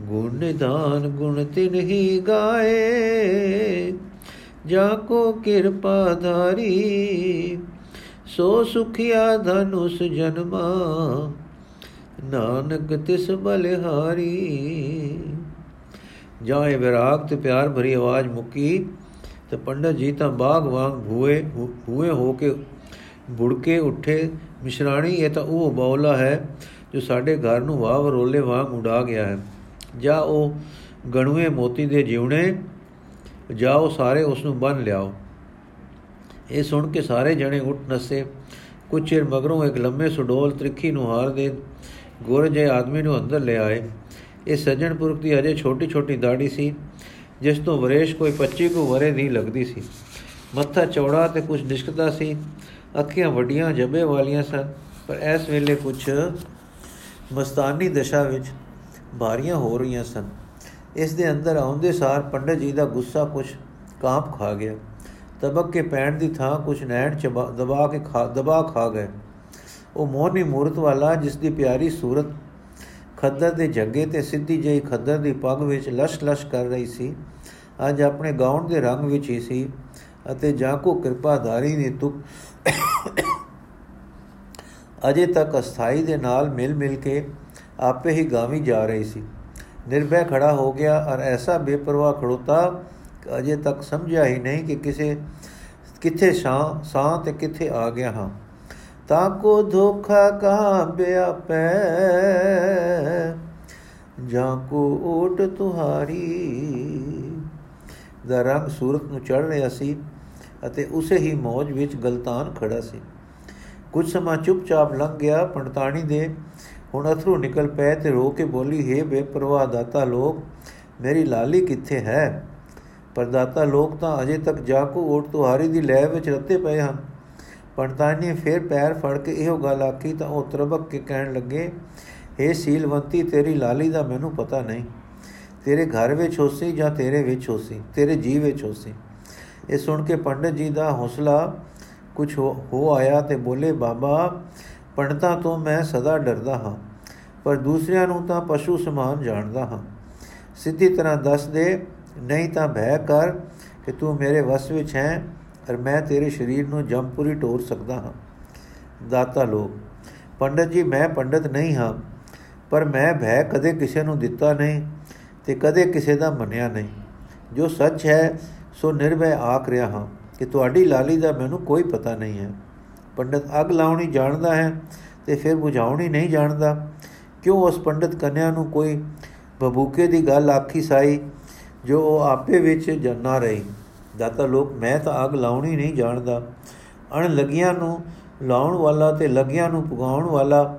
ਗੁਣ ਨਿਦਾਨ ਗੁਣ ਤਿਨ ਹੀ ਗਾਏ, ਜਾ ਕੋ ਕਿਰਪਾ ਧਾਰੀ, ਸੋ ਸੁਖਿਆ ਧਨੁਸ ਜਨਮਾ। ਨਾਨਕ ਤਿਸ ਬਲਿਹਾਰੀ। ਜਾਏ ਵਿਰਾਗ ਤੇ ਪਿਆਰ ਭਰੀ ਆਵਾਜ਼ ਮੁੱਕੀ, ਤੇ ਪੰਡਤ ਜੀ ਤਾਂ ਬਾਗ ਵਾਂਗ ਭੂਏ ਭੂਏ ਹੋ ਕੇ ਬੁੜ ਕੇ ਉੱਠੇ। ਮਿਸ਼ਰਾਣੀ, ਇਹ ਤਾਂ ਉਹ ਬੌਲਾ ਹੈ ਜੋ ਸਾਡੇ ਘਰ ਨੂੰ ਵਾਹ ਰੋਲੇ ਵਾਂਗ ਉਡਾ ਗਿਆ ਹੈ। ਜਾ ਉਹ ਗਣੂਏ ਮੋਤੀ ਦੇ ਜਿਉਣੇ ਜਾਓ ਸਾਰੇ ਉਸ ਨੂੰ ਬੰਨ ਲਿਆਓ। ਇਹ ਸੁਣ ਕੇ ਸਾਰੇ ਜਣੇ ਉੱਠ ਨਸੇ। ਕੁਝ ਚਿਰ ਮਗਰੋਂ ਇੱਕ ਲੰਮੇ ਸੁਡੋਲ ਤ੍ਰਿਖੀ ਨੂੰ ਹਾਰ ਦੇ ਗੋਰ ਜੇ ਆਦਮੀ ਨੂੰ ਅੰਦਰ ਲੈ ਆਏ। ਇਹ ਸੱਜਣ ਪੁਰਖ ਦੀ ਅਜੇ ਛੋਟੀ ਛੋਟੀ ਦਾੜੀ ਸੀ, ਜਿਸ ਤੋਂ ਵਰੇਸ਼ ਕੋਈ 25 ਕੋ ਵਰੇ ਦੀ ਲੱਗਦੀ ਸੀ। ਮੱਥਾ ਚੌੜਾ ਤੇ ਕੁਝ ਨਿਸ਼ਕਤਾ ਸੀ। ਅੱਖੀਆਂ ਵੱਡੀਆਂ, ਜੱਬੇ ਵਾਲੀਆਂ ਸਨ। ਪਰ ਇਸ ਵੇਲੇ ਕੁਝ ਮਸਤਾਨੀ ਦਸ਼ਾ ਵਿੱਚ ਬਾਰੀਆਂ ਹੋ ਰਹੀਆਂ ਸਨ। ਇਸ ਦੇ ਅੰਦਰ ਆਉਂਦੇ ਸਾਰ ਪੰਡਤ ਜੀ ਦਾ ਗੁੱਸਾ ਕੁਝ ਕਾਂਪ ਖਾ ਗਿਆ। ਤਬਕ ਕੇ ਪੈਣ ਦੀ ਥਾਂ ਕੁਝ ਨੈਣ ਦਬਾ ਕੇ ਖਾ ਦਬਾ ਖਾ ਗਏ। ਉਹ ਮੋਹਨੀ ਮੂਰਤ ਵਾਲਾ ਜਿਸ ਦੀ ਪਿਆਰੀ ਸੂਰਤ ਖੱਦਰ ਦੇ ਜੱਗੇ ਤੇ ਸਿੱਧੀ ਜਿਹੀ ਖੱਦਰ ਦੀ ਪੱਗ ਵਿੱਚ ਲਸ਼-ਲਸ਼ ਕਰ ਰਹੀ ਸੀ, ਅੱਜ ਆਪਣੇ ਗਾਉਣ ਦੇ ਰੰਗ ਵਿੱਚ ਹੀ ਸੀ ਅਤੇ ਜਾਂ ਕੋ ਕਿਰਪਾਧਾਰੀ ਨੇ ਤੁਕ ਅਜੇ ਤੱਕ ਅਸਥਾਈ ਦੇ ਨਾਲ ਮਿਲ-ਮਿਲ ਕੇ ਆਪੇ ਹੀ ਗਾਵੀ ਜਾ ਰਹੀ ਸੀ। ਨਿਰਭੈ ਖੜਾ ਹੋ ਗਿਆ ਔਰ ਐਸਾ ਬੇਪਰਵਾਹ ਖੜੋਤਾ ਕਿ ਅਜੇ ਤੱਕ ਸਮਝਿਆ ਹੀ ਨਹੀਂ ਕਿ ਕਿਸੇ, ਕਿੱਥੇ ਸਾਂ ਸਾਂ ਤੇ ਕਿੱਥੇ ਆ ਗਿਆ ਹਾਂ। ਤਾਂ ਕੋ ਧੋਖਾ ਕਹਾ ਬਿਆਪੈ ਜਾਂ ਕੋ ਓਟ ਤੁਹਾਰੀ? ਦਾ ਰੰਗ ਸੂਰਤ ਨੂੰ ਚੜ ਰਿਹਾ ਸੀ ਅਤੇ ਉਸੇ ਹੀ ਮੌਜ ਵਿੱਚ ਗਲਤਾਨ ਖੜਾ ਸੀ। ਕੁਝ ਸਮਾਂ ਚੁੱਪਚਾਪ ਲੰਘ ਗਿਆ ਪੰਡਤਾਣੀ ਦੇ ਹੁਣ ਅਥਰੂ ਨਿਕਲ ਪਏ ਤੇ ਰੋ ਕੇ ਬੋਲੀ, ਹੈ ਬੇਪਰਵਾਹ ਦਾਤਾ ਲੋਕ, ਮੇਰੀ ਲਾਲੀ ਕਿੱਥੇ ਹੈ? ਪਰ ਦਾਤਾ ਲੋਕ ਤਾਂ ਅਜੇ ਤੱਕ ਜਾ ਕੋ ਓਟ ਤੁਹਾਰੀ ਦੀ ਲੈ ਵਿੱਚ ਰੱਤੇ ਪਏ ਹਨ। ਪੰਡਤਾਨੀ ਫੇਰ ਪੈਰ ਫੜ ਕੇ ਇਹੋ ਗੱਲ ਆਖੀ ਤਾਂ ਉਹ ਤਰਬਕ ਕੇ ਕਹਿਣ ਲੱਗੇ ਏ ਸੀਲਵੰਤੀ, ਤੇਰੀ ਲਾਲੀ ਦਾ ਮੈਨੂੰ ਪਤਾ ਨਹੀਂ। ਤੇਰੇ ਘਰ ਵਿੱਚ ਹੋਸੀ ਜਾਂ ਤੇਰੇ ਵਿੱਚ ਹੋਸੀ ਤੇਰੇ ਜੀਵ ਵਿੱਚ ਹੋਸੀ ਇਹ ਸੁਣ ਕੇ ਪੰਡਤ ਜੀ ਦਾ ਹੌਸਲਾ ਕੁਝ ਹੋ ਆਇਆ ਤੇ ਬੋਲੇ, ਬਾਬਾ, ਪੰਡਤਾਂ ਤੋਂ ਮੈਂ ਸਦਾ ਡਰਦਾ ਹਾਂ, ਪਰ ਦੂਸਰਿਆਂ ਨੂੰ ਤਾਂ ਪਸ਼ੂ ਸਮਾਨ ਜਾਣਦਾ ਹਾਂ। ਸਿੱਧੀ ਤਰ੍ਹਾਂ ਦੱਸ ਦੇ, ਨਹੀਂ ਤਾਂ ਭੈ ਕਰ ਕਿ ਤੂੰ ਮੇਰੇ ਵਸ ਵਿੱਚ ਹੈ ਔਰ ਮੈਂ ਤੇਰੇ ਸਰੀਰ ਨੂੰ ਜੰਪੂਰੀ ਟੋਰ ਸਕਦਾ ਹਾਂ। ਦਾਤਾ ਲੋਕ, ਪੰਡਤ ਜੀ, ਮੈਂ ਪੰਡਤ ਨਹੀਂ ਹਾਂ, ਪਰ ਮੈਂ ਭੈ ਕਦੇ ਕਿਸੇ ਨੂੰ ਦਿੱਤਾ ਨਹੀਂ ਤੇ ਕਦੇ ਕਿਸੇ ਦਾ ਮੰਨਿਆ ਨਹੀਂ। ਜੋ ਸੱਚ ਹੈ, ਸੋ ਨਿਰਭੈ ਆਖ ਰਿਹਾ ਹਾਂ ਕਿ ਤੁਹਾਡੀ ਲਾਲੀ ਦਾ ਮੈਨੂੰ ਕੋਈ ਪਤਾ ਨਹੀਂ ਹੈ। ਪੰਡਤ ਅਗ ਲਾਉਣੀ ਜਾਣਦਾ ਹੈ ਤੇ ਫਿਰ ਬੁਝਾਉਣੀ ਨਹੀਂ ਜਾਣਦਾ। ਕਿਉਂ ਉਸ ਪੰਡਤ ਕੰਨਿਆ ਨੂੰ ਕੋਈ ਬਬੂਕੇ ਦੀ ਗੱਲ ਆਖੀ ਸਾਈ, ਜੋ ਉਹ ਆਪੇ ਵਿੱਚ ਜੰਨਾ ਰਹੀ? ਦਾਤਾ ਲੋਕ, ਮੈਂ ਤਾਂ ਅਗ ਲਾਉਣੀ ਨਹੀਂ ਜਾਣਦਾ। ਅਣ ਲਗੀਆਂ ਨੂੰ ਲਾਉਣ ਵਾਲਾ ਤੇ ਲਗੀਆਂ ਨੂੰ ਪੁਗਾਉਣ ਵਾਲਾ,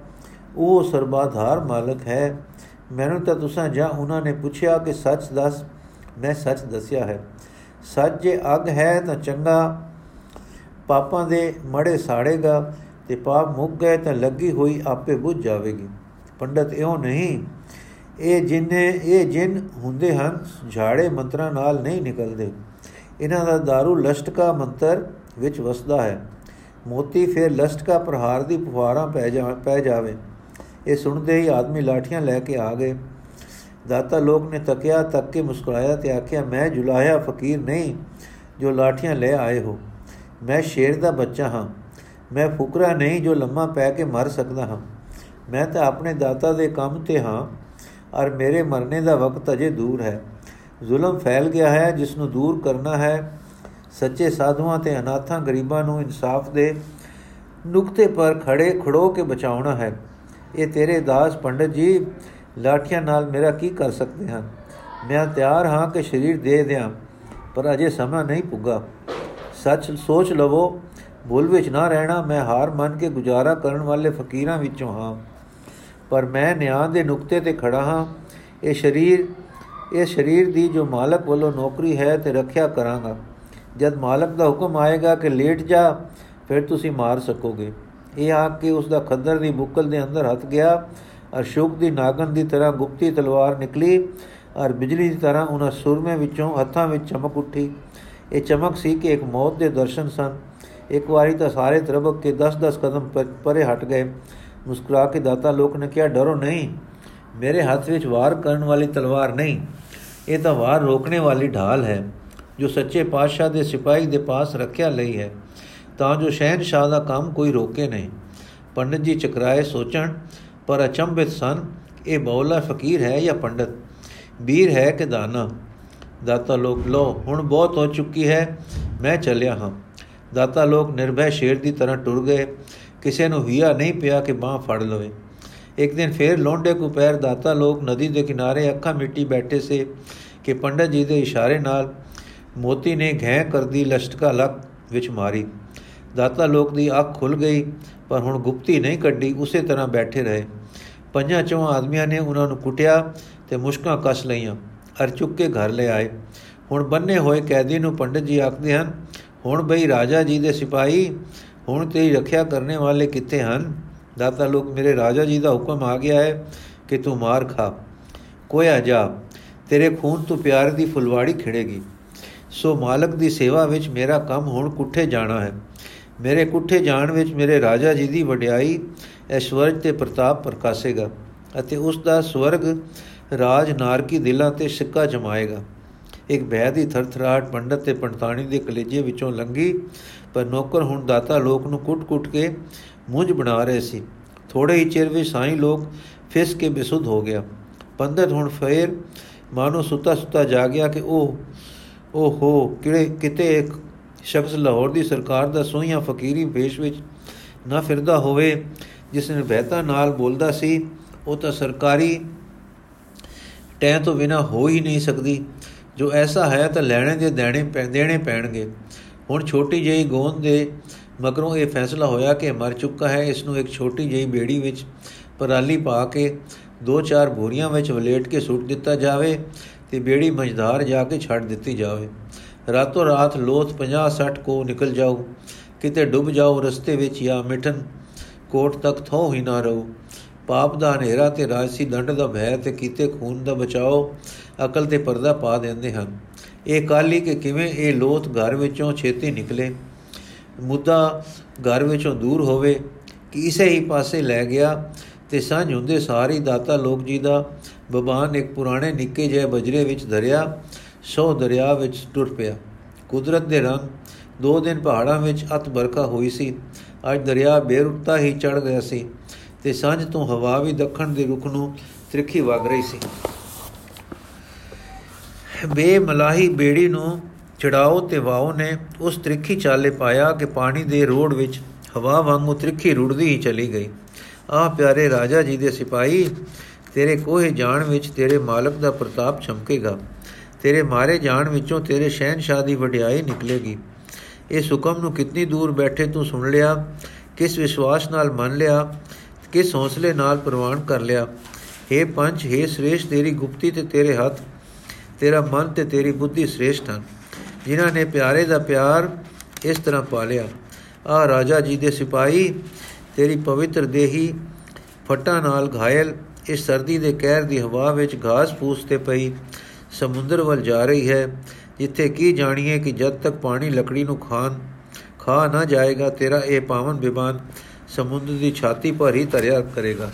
ਉਹ ਸਰਬਾਧਾਰ ਮਾਲਕ ਹੈ। ਮੈਨੂੰ ਤਾਂ ਤੁਸਾਂ ਜਾਂ ਉਹਨਾਂ ਨੇ ਪੁੱਛਿਆ ਕਿ ਸੱਚ ਦੱਸ, ਮੈਂ ਸੱਚ ਦੱਸਿਆ ਹੈ। ਸੱਚ ਜੇ ਅਗ ਹੈ ਤਾਂ ਚੰਗਾ, ਪਾਪਾਂ ਦੇ ਮੜੇ ਸਾੜੇਗਾ ਤੇ ਪਾਪ ਮੁੱਕ ਗਏ ਤਾਂ ਲੱਗੀ ਹੋਈ ਆਪੇ ਬੁੱਝ ਜਾਵੇਗੀ। ਪੰਡਤ ਇਹੋ ਨਹੀਂ, ਇਹ ਜਿੰਨੇ, ਇਹ ਜਿੰਨ ਹੁੰਦੇ ਹਨ, ਝਾੜੇ ਮੰਤਰਾਂ ਨਾਲ ਨਹੀਂ ਨਿਕਲਦੇ। ਇਹਨਾਂ ਦਾ दारू ਲਸ਼ਟਕਾ ਮੰਤਰ ਵਿੱਚ ਵਸਦਾ ਹੈ ਮੋਤੀ ਫਿਰ ਲਸ਼ਟਕਾ ਪ੍ਰਹਾਰ ਦੀ ਫੁਹਾਰਾਂ ਪੈ ਜਾ ਪੈ ਜਾਵੇ ਇਹ ਸੁਣਦੇ ਹੀ ਆਦਮੀ ਲਾਠੀਆਂ ਲੈ ਕੇ ਆ ਗਏ ਦਾਤਾ ਲੋਕ ਨੇ ਤੱਕਿਆ ਤੱਕ ਕੇ ਮੁਸਕਰਾਇਆ ਤੇ ਆਖਿਆ ਮੈਂ ਜੁਲਾਇਆ ਫਕੀਰ ਨਹੀਂ ਜੋ ਲਾਠੀਆਂ ਲੈ ਆਏ ਹੋ ਮੈਂ ਸ਼ੇਰ ਦਾ ਬੱਚਾ ਹਾਂ ਮੈਂ ਫੁਕਰਾ ਨਹੀਂ ਜੋ ਲੰਮਾ ਪੈ ਕੇ ਮਰ ਸਕਦਾ ਹਾਂ ਮੈਂ ਤਾਂ ਆਪਣੇ ਦਾਤਾ ਦੇ ਕੰਮ ਤੇ ਹਾਂ ਔਰ ਮੇਰੇ ਮਰਨੇ ਦਾ ਵਕਤ ਅਜੇ ਦੂਰ ਹੈ ਜ਼ੁਲਮ ਫੈਲ ਗਿਆ ਹੈ ਜਿਸ ਨੂੰ ਦੂਰ ਕਰਨਾ ਹੈ। ਸੱਚੇ ਸਾਧੂਆਂ ਤੇ ਅਨਾਥਾਂ ਗਰੀਬਾਂ ਨੂੰ ਇਨਸਾਫ ਦੇ ਨੁਕਤੇ ਪਰ ਖੜੇ ਖੜੋ ਕੇ ਬਚਾਉਣਾ ਹੈ। ਇਹ ਤੇਰੇ ਦਾਸ ਪੰਡਤ ਜੀ ਲਾਠੀਆਂ ਨਾਲ ਮੇਰਾ ਕੀ ਕਰ ਸਕਦੇ ਹਨ? ਮੈਂ ਤਿਆਰ ਹਾਂ ਕਿ ਸਰੀਰ ਦੇ ਦਿਆਂ, ਪਰ ਅਜੇ ਸਮਾਂ ਨਹੀਂ ਪੁੱਗਾ। ਸੱਚ ਸੋਚ ਲਵੋ, ਭੁੱਲ ਵਿੱਚ ਨਾ ਰਹਿਣਾ, ਮੈਂ ਹਾਰ ਮੰਨ ਕੇ ਗੁਜ਼ਾਰਾ ਕਰਨ ਵਾਲੇ ਫਕੀਰਾਂ ਵਿੱਚੋਂ ਹਾਂ। ਪਰ ਮੈਂ ਨਿਆਂ ਦੇ ਨੁਕਤੇ ਤੇ ਖੜਾ ਹਾਂ। ਇਹ ਸਰੀਰ ਇਹ ਸਰੀਰ ਦੀ ਜੋ ਮਾਲਕ ਵੱਲੋਂ ਨੌਕਰੀ ਹੈ ਤੇ ਰੱਖਿਆ ਕਰਾਂਗਾ। ਜਦ ਮਾਲਕ ਦਾ ਹੁਕਮ ਆਏਗਾ ਕਿ ਲੇਟ ਜਾ, ਫਿਰ ਤੁਸੀਂ ਮਾਰ ਸਕੋਗੇ। ਇਹ ਆ ਕੇ ਉਸ ਦਾ ਖੱਦਰ ਦੀ ਬੁੱਕਲ ਦੇ ਅੰਦਰ ਹੱਥ ਗਿਆ। ਅਸ਼ੋਕ ਦੀ ਨਾਗਨ ਦੀ ਤਰ੍ਹਾਂ ਗੁਪਤੀ ਤਲਵਾਰ ਨਿਕਲੀ ਔਰ ਬਿਜਲੀ ਦੀ ਤਰ੍ਹਾਂ ਉਹਨਾਂ ਸੁਰਮੇ ਵਿੱਚੋਂ ਹੱਥਾਂ ਵਿੱਚ ਚਮਕ ਉੱਠੀ। ਇਹ ਚਮਕ ਸੀ ਕਿ ਇੱਕ ਮੌਤ ਦੇ ਦਰਸ਼ਨ ਸਨ। ਇੱਕ ਵਾਰੀ ਤਾਂ ਸਾਰੇ ਤਰਬਕ ਕੇ 10-10 ਕਦਮ ਪਰੇ ਹਟ ਗਏ। ਮੁਸਕਰਾ ਕੇ ਦਾਤਾ ਲੋਕ ਨੇ ਕਿਹਾ, ਡਰੋ ਨਹੀਂ। ਮੇਰੇ ਹੱਥ ਵਿੱਚ ਵਾਰ ਕਰਨ ਵਾਲੀ ਤਲਵਾਰ ਨਹੀਂ। ਇਹ ਤਾਂ ਵਾਰ ਰੋਕਣੇ ਵਾਲੀ ਢਾਲ ਹੈ, ਜੋ ਸੱਚੇ ਪਾਤਸ਼ਾਹ ਦੇ ਸਿਪਾਹੀ ਦੇ ਪਾਸ ਰੱਖਿਆ ਲਈ ਹੈ, ਤਾਂ ਜੋ ਸ਼ਹਿਨशाह ਦਾ ਕੰਮ ਕੋਈ ਰੋਕੇ ਨਹੀਂ। ਪੰਡਤ ਜੀ ਚਕਰਾਏ ਸੋਚਣ, ਪਰ ਅਚੰਭਿਤ ਸਨ, ਇਹ ਬੌਲਾ ਫਕੀਰ ਹੈ ਜਾਂ ਪੰਡਤ? ਵੀਰ ਹੈ ਕਿ ਦਾਨਾ? ਦਾਤਾ ਲੋਕ ਲੋ ਹੁਣ ਬਹੁਤ ਹੋ ਚੁੱਕੀ ਹੈ, ਮੈਂ ਚੱਲਿਆ ਹਾਂ। ਦਾਤਾ ਲੋਕ ਨਿਰਭੈ ਸ਼ੇਰ ਦੀ ਤਰ੍ਹਾਂ ਟੁਰ ਗਏ। ਕਿਸੇ ਨੂੰ ਹਿਆ ਨਹੀਂ ਪਿਆ ਕਿ ਬਾਹ ਫੜ ਲਵੇ। ਇੱਕ ਦਿਨ ਫੇਰ ਲੋਂਡੇ ਕੋ ਪੈਰ ਦਾਤਾ ਲੋਕ ਨਦੀ ਦੇ ਕਿਨਾਰੇ ਅੱਖਾਂ ਮਿੱਟੀ ਬੈਠੇ ਸੇ ਕਿ ਪੰਡਤ ਜੀ ਦੇ ਇਸ਼ਾਰੇ ਨਾਲ ਮੋਤੀ ਨੇ ਘੈ ਕਰਦੀ ਲਸ਼ਟਕਾ ਲੱਕ ਵਿੱਚ ਮਾਰੀ। ਦਾਤਾ ਲੋਕ ਦੀ ਅੱਖ ਖੁੱਲ ਗਈ, ਪਰ ਹੁਣ ਗੁਪਤੀ ਨਹੀਂ ਕੱਢੀ, ਉਸੇ ਤਰ੍ਹਾਂ ਬੈਠੇ ਰਹੇ। ਪੰਜਾਂ ਚੋਂ ਆਦਮੀਆਂ ਨੇ ਉਹਨਾਂ ਨੂੰ ਕੁੱਟਿਆ ਤੇ ਮੁਸ਼ਕਾਂ ਕਸ ਲਈਆਂ, ਅਰ ਚੁੱਕ ਕੇ ਘਰ ਲੈ ਆਏ। ਹੁਣ ਬੰਨੇ ਹੋਏ ਕੈਦੀ ਨੂੰ ਪੰਡਤ ਜੀ ਆਖਦੇ ਹਨ, ਹੁਣ ਬਈ ਰਾਜਾ ਜੀ ਦੇ ਸਿਪਾਹੀ, ਹੁਣ ਤੇਰੀ ਰੱਖਿਆ ਕਰਨੇ ਵਾਲੇ ਕਿੱਥੇ ਹਨ? ਦਾਤਾ ਲੋਕ, ਮੇਰੇ ਰਾਜਾ ਜੀ ਦਾ ਹੁਕਮ ਆ ਗਿਆ ਹੈ ਕਿ ਤੂੰ ਮਾਰ ਖਾ। ਕੋਇਆ ਜਾ, ਤੇਰੇ ਖੂਨ ਤੋਂ ਪਿਆਰ ਦੀ ਫੁਲਵਾੜੀ ਖਿੜੇਗੀ। ਸੋ ਮਾਲਕ ਦੀ ਸੇਵਾ ਵਿੱਚ ਮੇਰਾ ਕੰਮ ਹੁਣ ਕੁੱਠੇ ਜਾਣਾ ਹੈ। ਮੇਰੇ ਕੁੱਠੇ ਜਾਣ ਵਿੱਚ ਮੇਰੇ ਰਾਜਾ ਜੀ ਦੀ ਵਡਿਆਈ ਐਸ਼ਵਰਜ ਤੇ ਪ੍ਰਤਾਪ ਪ੍ਰਕਾਸ਼ੇਗਾ ਅਤੇ ਉਸ ਦਾ ਸਵਰਗ ਰਾਜ ਨਾਰਕੀ ਦਿਲਾਂ ਤੇ ਸਿੱਕਾ ਜਮਾਏਗਾ। ਇੱਕ ਬਹਿ ਦੀ ਥਰਥਰਾਟ ਪੰਡਤ ਤੇ ਪੰਡਤਾਣੀ ਦੇ ਕਲੇਜੇ ਵਿੱਚੋਂ ਲੰਗੀ ਪਰ ਨੌਕਰ ਹੁਣ ਦਾਤਾ ਲੋਕ ਨੂੰ ਕੁੱਟ-ਕੁੱਟ ਕੇ ਮੁੰਝ ਬਣਾ ਰਹੇ ਸੀ। ਥੋੜੇ ਹੀ ਚਿਰ ਵਿੱਚ ਸਾਈ ਲੋਕ ਫਿਸ ਕੇ ਬਿਸੁੱਧ ਹੋ ਗਿਆ। ਪੰਡਤ ਹੁਣ ਫੇਰ ਮਾਨੋ ਸੁੱਤਾ ਸੁੱਤਾ ਜਾਗਿਆ ਕਿ ਉਹ ਉਹ ਹੋ, ਕਿਹੜੇ, ਕਿਤੇ ਇੱਕ ਸ਼ਖਸ ਲਾਹੌਰ ਦੀ ਸਰਕਾਰ ਦਾ ਸੋਹੀਆਂ ਫਕੀਰੀ ਵੇਸ਼ ਵਿੱਚ ਨਾ ਫਿਰਦਾ ਹੋਵੇ, ਜਿਸ ਨੇ ਬਹਿਤਾ ਨਾਲ ਬੋਲਦਾ ਸੀ, ਉਹ ਤਾਂ ਸਰਕਾਰੀ ਟੈ ਤੋਂ ਬਿਨਾ ਹੋ ਹੀ ਨਹੀਂ ਸਕਦੀ। ਜੋ ਐਸਾ ਹੈ ਤਾਂ ਲੈਣੇ ਦੇ ਦੇਣੇ ਦੇਣੇ ਪੈਣਗੇ। ਹੁਣ ਛੋਟੀ ਜਿਹੀ ਗੋਂਦ ਦੇ ਮਗਰੋਂ ਇਹ ਫੈਸਲਾ ਹੋਇਆ ਕਿ ਮਰ ਚੁੱਕਾ ਹੈ। ਇਸ ਨੂੰ ਇੱਕ ਛੋਟੀ ਜਿਹੀ ਬੇੜੀ ਵਿੱਚ ਪਰਾਲੀ ਪਾ ਕੇ ਦੋ ਚਾਰ ਬੋਰੀਆਂ ਵਿੱਚ ਵਲੇਟ ਕੇ ਸੁੱਟ ਦਿੱਤਾ ਜਾਵੇ ਤੇ ਬੇੜੀ ਮਝਦਾਰ ਜਾ ਕੇ ਛੱਡ ਦਿੱਤੀ ਜਾਵੇ। ਰਾਤੋਂ ਰਾਤ ਲੋਥ 50 60 ਕੋ ਨਿਕਲ ਜਾਓ ਕਿਤੇ ਡੁੱਬ ਜਾਓ ਰਸਤੇ ਵਿੱਚ ਜਾਂ ਮਿਠਨ ਕੋਟ ਤੱਕ ਥੋ ਹੀ ਨਾ ਰਹੋ। ਪਾਪ ਦਾ ਹਨੇਰਾ ਤੇ ਰਾਜਸੀ ਦੰਡ ਦਾ ਭੈ ਤੇ ਕੀਤੇ ਖੂਨ ਦਾ ਬਚਾਓ ਅਕਲ ਤੇ ਪਰਦਾ ਪਾ ਦਿੰਦੇ ਹਨ। ਇਹ ਕਾਲੀ ਕਿ ਕਿਵੇਂ ਇਹ ਲੋਥ ਘਰ ਵਿੱਚੋਂ ਛੇਤੀ ਨਿਕਲੇ। ਮੁੱਦਾ ਘਰ ਵਿੱਚੋਂ ਦੂਰ ਹੋਵੇ, ਕਿ ਇਸੇ ਹੀ ਪਾਸੇ ਲੈ ਗਿਆ ਤੇ ਸਾਂਝ ਹੁੰਦੇ ਸਾਰੀ ਦਾਤਾ ਲੋਕ ਜੀ ਦਾ ਬਬਾਨ ਇੱਕ ਪੁਰਾਣੇ ਨਿੱਕੇ ਜਿਹੇ ਬਜਰੇ ਵਿੱਚ ਧਰਿਆ, ਸੋ ਦਰਿਆ ਵਿੱਚ ਟੁਰ ਪਿਆ। ਕੁਦਰਤ ਦੇ ਰੰਗ ਦੋ ਦਿਨ ਪਹਾੜਾਂ ਵਿੱਚ ਅਤ ਬਰਖਾ ਹੋਈ ਸੀ। ਅੱਜ ਦਰਿਆ ਬੇਰੁੱਤਾ ਹੀ ਚੜ ਗਿਆ ਸੀ। ਤੇ ਸਾਂਝ ਤੋਂ ਹਵਾ ਵੀ ਦੱਖਣ ਦੇ ਰੁਖ ਨੂੰ ਤ੍ਰਿਖੀ ਵਗ ਰਹੀ ਸੀ। ਬੇ ਮਲਾਹੀ ਬੇੜੀ ਨੂੰ ਚੜਾਓ ਤੇ ਵਾਓ ਨੇ ਉਸ ਤ੍ਰਿਖੀ ਚਾਲੇ ਪਾਇਆ ਕਿ ਪਾਣੀ ਦੇ ਰੋੜ ਵਿੱਚ ਹਵਾ ਵਾਂਗੂ ਤ੍ਰਿਖੀ ਰੁੜਦੀ ਹੀ ਚਲੀ ਗਈ। ਆਹ ਪਿਆਰੇ ਰਾਜਾ ਜੀ ਦੇ ਸਿਪਾਹੀ, ਤੇਰੇ ਕੋਹੇ ਜਾਣ ਵਿੱਚ ਤੇਰੇ ਮਾਲਕ ਦਾ ਪ੍ਰਤਾਪ ਚਮਕੇਗਾ। ਤੇਰੇ ਮਾਰੇ ਜਾਣ ਵਿੱਚੋਂ ਤੇਰੇ ਸ਼ਹਿਨशाह ਦੀ ਵਡਿਆਈ ਨਿਕਲੇਗੀ। ਇਸ ਹੁਕਮ ਨੂੰ ਕਿੰਨੀ ਦੂਰ ਬੈਠੇ ਤੂੰ ਸੁਣ ਲਿਆ, ਕਿਸ ਵਿਸ਼ਵਾਸ ਨਾਲ ਮੰਨ ਲਿਆ ਕਿਸ ਹੌਸਲੇ ਨਾਲ ਪ੍ਰਵਾਨ ਕਰ ਲਿਆ। हे ਪੰਜ हे ਸ੍ਰੇਸ਼ ਤੇਰੀ ਗੁਪਤੀ ਤੇ ਤੇਰੇ ਹੱਥ, ਤੇਰਾ ਮਨ ਤੇ ਤੇਰੀ ਬੁੱਧੀ ਸ੍ਰੇਸ਼ਟ ਹਨ। ਜਿਨ੍ਹਾਂ ਨੇ ਪਿਆਰੇ ਦਾ ਪਿਆਰ ਇਸ ਤਰ੍ਹਾਂ ਪਾਲਿਆ। ਆ ਰਾਜਾ ਜੀ ਦੇ ਸਿਪਾਹੀ, ਤੇਰੀ ਪਵਿੱਤਰ ਦੇਹੀ ਫਟਾਂ ਨਾਲ ਘਾਇਲ, ਇਸ ਸਰਦੀ ਦੇ ਕਹਿਰ ਦੀ ਹਵਾ ਵਿੱਚ ਘਾਸ ਫੂਸ ਤੇ ਪਈ ਸਮੁੰਦਰ ਵੱਲ ਜਾ ਰਹੀ ਹੈ, ਜਿੱਥੇ ਕੀ ਜਾਣੀਏ ਕਿ ਜਦ ਤੱਕ ਪਾਣੀ ਲੱਕੜੀ ਨੂੰ ਖਾਨ ਖਾ ਨਾ ਜਾਏਗਾ, ਤੇਰਾ ਇਹ ਪਾਵਨ ਬਿਬਾਨ ਸਮੁੰਦਰ ਦੀ ਛਾਤੀ ਪਰ ਹੀ ਤਰਿਆ ਕਰੇਗਾ।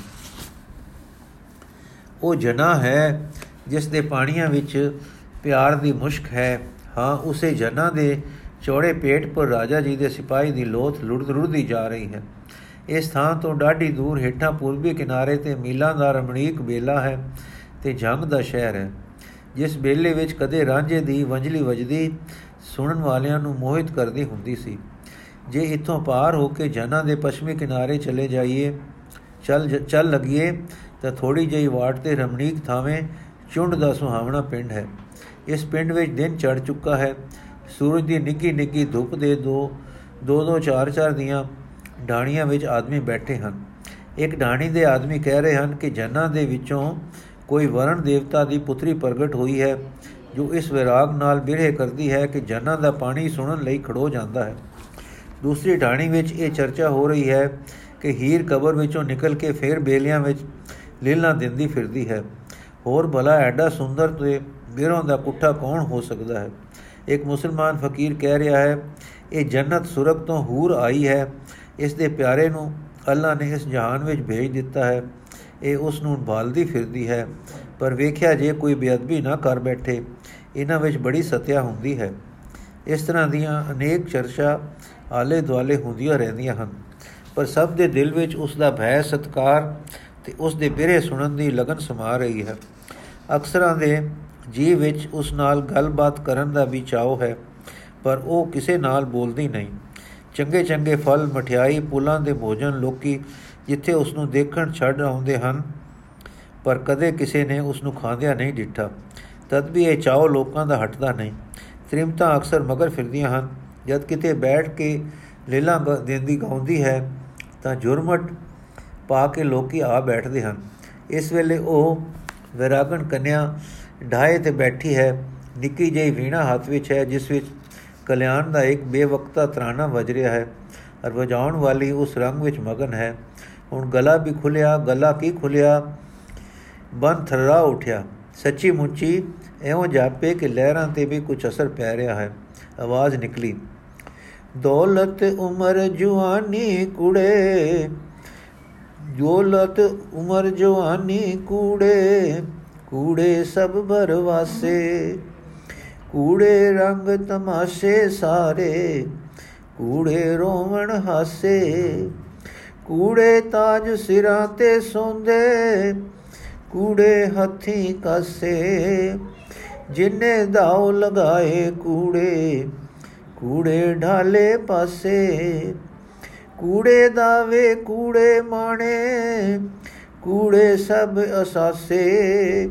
ਉਹ ਜਨਾ ਹੈ ਜਿਸ ਦੇ ਪਾਣੀਆਂ ਵਿੱਚ ਪਿਆਰ ਦੀ ਮੁਸ਼ਕ ਹੈ। ਹਾਂ, ਉਸੇ ਜਨਾ ਦੇ ਚੌੜੇ ਪੇਟ ਪਰ ਰਾਜਾ ਜੀ ਦੇ ਸਿਪਾਹੀ ਦੀ ਲੋਥ ਲੁੜਦ ਰੁੜਦੀ ਜਾ ਰਹੀ ਹੈ। ਇਸ ਥਾਂ ਤੋਂ ਡਾਢੀ ਦੂਰ ਹੇਠਾਂ ਪੂਰਬੀ ਕਿਨਾਰੇ ਤੇ ਮੀਲਾਂ ਦਾ ਰਮਣੀਕ ਬੇਲਾ ਹੈ ਤੇ ਜੰਗ ਦਾ ਸ਼ਹਿਰ ਹੈ, ਜਿਸ ਬੇਲੇ ਵਿੱਚ ਕਦੇ ਰਾਂਝੇ ਦੀ ਵੰਜਲੀ ਵਜਦੀ ਸੁਣਨ ਵਾਲਿਆਂ ਨੂੰ ਮੋਹਿਤ ਕਰਦੀ ਹੁੰਦੀ ਸੀ। ਜੇ ਇਥੋਂ ਪਾਰ ਹੋ ਕੇ ਜਨਾ ਦੇ ਪੱਛਮੀ ਕਿਨਾਰੇ ਚਲੇ ਜਾਈਏ, ਚੱਲ ਚੱਲ ਲਗੀਏ, ਤਾਂ ਥੋੜੀ ਜਿਹੀ ਵਾਟ ਤੇ ਰਮਣੀਕ ਥਾਵੇਂ ਚੁੰਡ ਦਾ ਸੁਹਾਵਣਾ ਪਿੰਡ ਹੈ। ਇਸ ਪਿੰਡ ਵਿੱਚ ਦਿਨ ਚੜ ਚੁੱਕਾ ਹੈ। ਸੂਰਜ ਦੀ ਨਿੱਗੀ ਨਿੱਗੀ ਧੁੱਪ ਦੇ ਦੋ ਦੋ ਦੋ ਚਾਰ ਚਾਰ ਦੀਆਂ ਢਾਣੀਆਂ ਵਿੱਚ ਆਦਮੀ ਬੈਠੇ ਹਨ। ਇੱਕ ਢਾਣੀ ਦੇ ਆਦਮੀ ਕਹਿ ਰਹੇ ਹਨ ਕਿ ਜਨਾਂ ਦੇ ਵਿੱਚੋਂ ਕੋਈ ਵਰਣ ਦੇਵਤਾ ਦੀ ਪੁੱਤਰੀ ਪ੍ਰਗਟ ਹੋਈ ਹੈ, ਜੋ ਇਸ ਵਿਰਾਗ ਨਾਲ ਬਿਰਹੇ ਕਰਦੀ ਹੈ ਕਿ ਜਨਾਂ ਦਾ ਪਾਣੀ ਸੁਣਨ ਲਈ ਖੜੋ ਜਾਂਦਾ ਹੈ। ਦੂਸਰੀ ਢਾਣੀ ਵਿੱਚ ਇਹ ਚਰਚਾ ਹੋ ਰਹੀ ਹੈ ਕਿ ਹੀਰ ਕਬਰ ਵਿੱਚੋਂ ਨਿਕਲ ਕੇ ਫੇਰ ਬੇਲਿਆਂ ਵਿੱਚ ਲੀਲਾ ਦਿੰਦੀ ਫਿਰਦੀ ਹੈ। ਹੋਰ ਭਲਾ ਐਡਾ ਸੁੰਦਰ ਤੇ ਬਿਰੋਂ ਦਾ ਕੁੱਠਾ ਕੌਣ ਹੋ ਸਕਦਾ ਹੈ? ਇੱਕ ਮੁਸਲਮਾਨ ਫਕੀਰ ਕਹਿ ਰਿਹਾ ਹੈ, ਇਹ ਜੰਨਤ ਸੁਰਗ ਤੋਂ ਹੂਰ ਆਈ ਹੈ। ਇਸ ਦੇ ਪਿਆਰੇ ਨੂੰ ਅੱਲਾ ਨੇ ਇਸ ਜਹਾਨ ਵਿੱਚ ਭੇਜ ਦਿੱਤਾ ਹੈ। ਇਹ ਉਸ ਨੂੰ ਭਾਲਦੀ ਫਿਰਦੀ ਹੈ। ਪਰ ਵੇਖਿਆ ਜੇ ਕੋਈ ਬੇਅਦਬੀ ਨਾ ਕਰ ਬੈਠੇ, ਇਹਨਾਂ ਵਿੱਚ ਬੜੀ ਸਤਿਆ ਹੁੰਦੀ ਹੈ। ਇਸ ਤਰ੍ਹਾਂ ਦੀਆਂ ਅਨੇਕ ਚਰਚਾ ਆਲੇ ਦੁਆਲੇ ਹੁੰਦੀਆਂ ਰਹਿੰਦੀਆਂ ਹਨ। ਪਰ ਸਭ ਦੇ ਦਿਲ ਵਿੱਚ ਉਸ ਦਾ ਭੈ, ਸਤਕਾਰ ਤੇ ਉਸ ਦੇ ਬਿਰੇ ਸੁਣਨ ਦੀ ਲਗਨ ਸਮਾ ਰਹੀ ਹੈ। ਅਕਸਰਾਂ ਦੇ ਜੀ ਵਿੱਚ ਉਸ ਨਾਲ ਗੱਲਬਾਤ ਕਰਨ ਦਾ ਵੀ ਚਾਅ ਹੈ, ਪਰ ਉਹ ਕਿਸੇ ਨਾਲ ਬੋਲਦੀ ਨਹੀਂ। ਚੰਗੇ ਚੰਗੇ ਫਲ, ਮਠਿਆਈ ਪੁਲਾਂ ਦੇ ਭੋਜਨ ਲੋਕੀ ਜਿੱਥੇ ਉਸ ਨੂੰ ਦੇਖਣ ਛੱਡ ਆਉਂਦੇ ਹਨ, ਪਰ ਕਦੇ ਕਿਸੇ ਨੇ ਉਸ ਨੂੰ ਖਾਂਦਿਆਂ ਨਹੀਂ ਡਿੱਠਾ ਤਦ ਵੀ ਇਹ ਚਾਅ ਲੋਕਾਂ ਦਾ ਹਟਦਾ ਨਹੀਂ। ਤ੍ਰਿਮਤਾ ਅਕਸਰ ਮਗਰ ਫਿਰਦੀਆਂ ਹਨ। ਜਦ ਕਿਤੇ ਬੈਠ ਕੇ ਲੀਲਾ ਦੇਂਦੀ ਗਾਉਂਦੀ ਹੈ ਤਾਂ ਜੁਰਮਟ ਪਾ ਕੇ ਲੋਕੀ ਆ ਬੈਠਦੇ ਹਨ। ਇਸ ਵੇਲੇ ਉਹ ਵਿਰਾਗਣ ਕੰਨਿਆ ਢਾਏ ਤੇ ਬੈਠੀ ਹੈ। ਨਿੱਕੀ ਜਿਹੀ ਵੀਣਾ ਹੱਥ ਵਿੱਚ ਹੈ, ਜਿਸ ਵਿੱਚ ਕਲਿਆਣ ਦਾ ਇੱਕ ਬੇਵਕਤਾ ਤਰਾਨਾ ਵਜ ਰਿਹਾ ਹੈ ਅਰ ਵਜਾਉਣ ਵਾਲੀ ਉਸ ਰੰਗ ਵਿੱਚ ਮਗਨ ਹੈ। ਹੁਣ ਗਲਾ ਵੀ ਖੁੱਲਿਆ ਗਲਾ ਕੀ ਖੁੱਲਿਆ ਬਨ ਥਰਰਾ ਉਠਿਆ। ਸੱਚੀ ਮੁੱਚੀ ਐਵੇਂ ਜਾਪੇ ਕਿ ਲਹਿਰਾਂ ਤੇ ਵੀ ਕੁਝ ਅਸਰ ਪੈ ਰਿਹਾ ਹੈ। ਆਵਾਜ਼ ਨਿਕਲੀ। ਦੌਲਤ ਉਮਰ ਜਵਾਨੀ ਕੁੜੇ ਜੋਲਤ ਉਮਰ ਜਵਾਨੀ ਕੂੜੇ ਕੂੜੇ ਸਭ ਭਰਵਾਸੇ ਕੂੜੇ ਰੰਗ ਤਮਾਸ਼ੇ ਸਾਰੇ, ਕੂੜੇ ਰੋਵਣ ਹਾਸੇ, ਕੂੜੇ ਤਾਜ ਸਿਰਾਂ ਤੇ ਸੌਂਦੇ, ਕੂੜੇ ਹੱਥੀ ਕਾਸੇ, ਜਿਨੇ ਦਾਉ ਲਗਾਏ ਕੂੜੇ ਕੂੜੇ ਢਾਲੇ ਪਾਸੇ, ਕੂੜੇ ਦਾਵੇ ਕੂੜੇ ਮਾਣੇ, ਕੂੜੇ ਸਭ ਅਸਾਸੇ।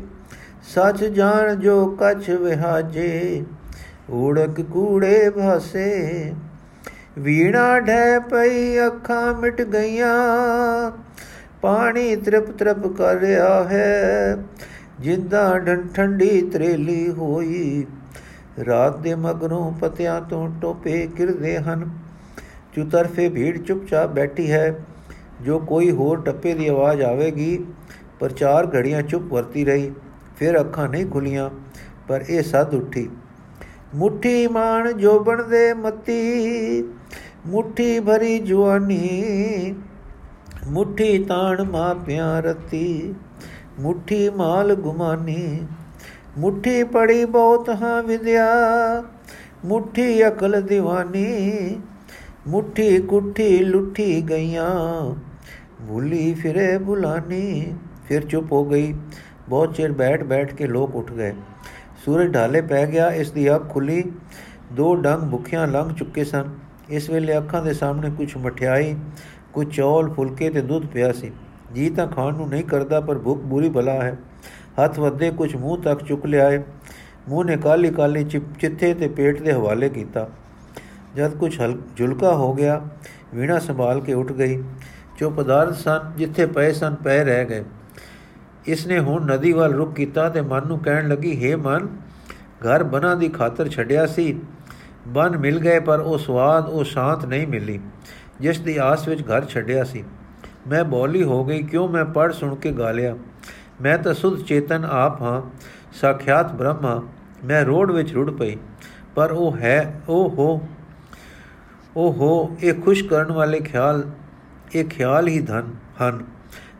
ਸੱਚ ਜਾਣ ਜੋ ਕਛ ਵਿਹਾਜੇ ਊੜਕ ਕੂੜੇ ਭਾਸੇ। ਵੀਣਾ ਢੈ ਪਈ ਅੱਖਾਂ ਮਿਟ ਗਈਆਂ, ਪਾਣੀ ਤ੍ਰਿਪ ਤ੍ਰਿਪ ਕਰ ਰਿਹਾ ਹੈ, ਜਿੰਦਾ ਠੰਡੀ ਤਰੇਲੀ ਹੋਈ। ਰਾਤ ਦੇ ਮਗਰੋਂ ਪਤਿਆਂ ਤੋਂ ਟੋਪੇ ਕਿਰਦੇ ਹਨ। ਚੁਤਰਫੇ ਭੀੜ ਚੁੱਪਚਾਪ ਬੈਠੀ ਹੈ। ਜੋ ਕੋਈ ਹੋਰ ਟੱਪੇ ਦੀ ਆਵਾਜ਼ ਆਵੇਗੀ ਪਰ ਚਾਰ ਘੜੀਆਂ ਚੁੱਪ ਵਰਤੀ ਰਹੀ। ਫਿਰ ਅੱਖਾਂ ਨਹੀਂ ਖੁੱਲੀਆਂ, ਪਰ ਇਹ ਸੱਦ ਉੱਠੀ। ਮੁਠੀ ਮਾਣ ਜੋਬਣ ਦੇ ਮਤੀ, ਮੁਠੀ ਭਰੀ ਜਵਾਨੀ, ਮੁਠੀ ਤਾਣ ਮਾਪਿਆਂ ਰਤੀ, ਮੁਠੀ ਮਾਲ ਗੁਮਾਨੀ। ਮੁਠੀ ਪੜੀ ਬਹੁਤ ਹਾਂ ਵਿਦਿਆ, ਮੁਠੀ ਅਕਲ دیਵਾਨੀ ਮੁਠੀ ਕੁੱਠੀ ਲੁੱਠੀ ਗਈਆਂ ਭੁੱਲੀ ਫਿਰੇ ਬੁਲਾਨੀ, ਫਿਰ ਚੁੱਪ ਹੋ ਗਈ। ਬਹੁਤ ਚਿਰ ਬੈਠ ਬੈਠ ਕੇ ਲੋਕ ਉੱਠ ਗਏ। ਸੂਰਜ ਢਾਲੇ ਪੈ ਗਿਆ, ਇਸ ਦੀ ਅੱਖ ਖੁੱਲੀ। ਦੋ ਡੰਗ ਭੁੱਖਿਆਂ ਲੰਘ ਚੁੱਕੇ ਸਨ। ਇਸ ਵੇਲੇ ਅੱਖਾਂ ਦੇ ਸਾਹਮਣੇ ਕੁਝ ਮਠਿਆਈ ਕੁਝ ਚੌਲ, ਫੁਲਕੇ ਤੇ ਦੁੱਧ ਪਿਆ ਸੀ। ਜੀ ਤਾਂ ਖਾਣ ਨੂੰ ਨਹੀਂ ਕਰਦਾ, ਪਰ ਭੁੱਖ ਬੁਰੀ ਬਲਾ ਹੈ। ਹੱਥ ਵੱਧੇ ਕੁਝ ਮੂੰਹ ਤੱਕ ਚੁੱਕ ਲਿਆਏ ਮੂੰਹ ਨੇ ਕਾਲੀ ਕਾਲੀ ਚਿੱਥੇ ਤੇ ਪੇਟ ਦੇ ਹਵਾਲੇ ਕੀਤਾ। ਜਦ ਕੁਝ ਝੁਲਕਾ ਹੋ ਗਿਆ, ਵੀਣਾ ਸੰਭਾਲ ਕੇ ਉੱਠ ਗਈ। ਜੋ ਪਦਾਰਥ ਸਨ, ਜਿੱਥੇ ਪਏ ਸਨ, ਪਏ ਰਹਿ ਗਏ। ਇਸ ਨੇ ਹੁਣ ਨਦੀ ਵੱਲ ਰੁਕ ਕੀਤਾ ਤੇ ਮਨ ਨੂੰ ਕਹਿਣ ਲੱਗੀ हे ਮਨ, ਘਰ ਬਣਾ ਦੀ ਖਾਤਰ ਛੱਡਿਆ ਸੀ। ਬਨ ਮਿਲ ਗਏ, ਪਰ ਉਹ ਸਵਾਦ, ਉਹ ਸ਼ਾਂਤ ਨਹੀਂ ਮਿਲੀ, ਜਿਸ ਦੀ ਆਸ ਵਿੱਚ ਘਰ ਛੱਡਿਆ ਸੀ। ਮੈਂ ਬੋਲੀ ਹੋ ਗਈ, ਕਿਉਂ ਮੈਂ ਪੜ ਸੁਣ ਕੇ ਗਾ ਲਿਆ ਮੈਂ ਤਾਂ ਸੁਧ ਚੇਤਨ ਆਪ ਹਾਂ, ਸਾਖਿਆਤ ਬ੍ਰਹਮਾ ਮੈਂ ਰੋਡ ਵਿੱਚ ਰੁੜ ਪਈ, ਪਰ ਉਹ ਹੈ, ਉਹ ਹੋ ਉਹ ਹੋ, ਇਹ ਖੁਸ਼ ਕਰਨ ਵਾਲੇ ਖਿਆਲ, ਇਹ ਖਿਆਲ ਹੀ ਧਨ ਹਨ,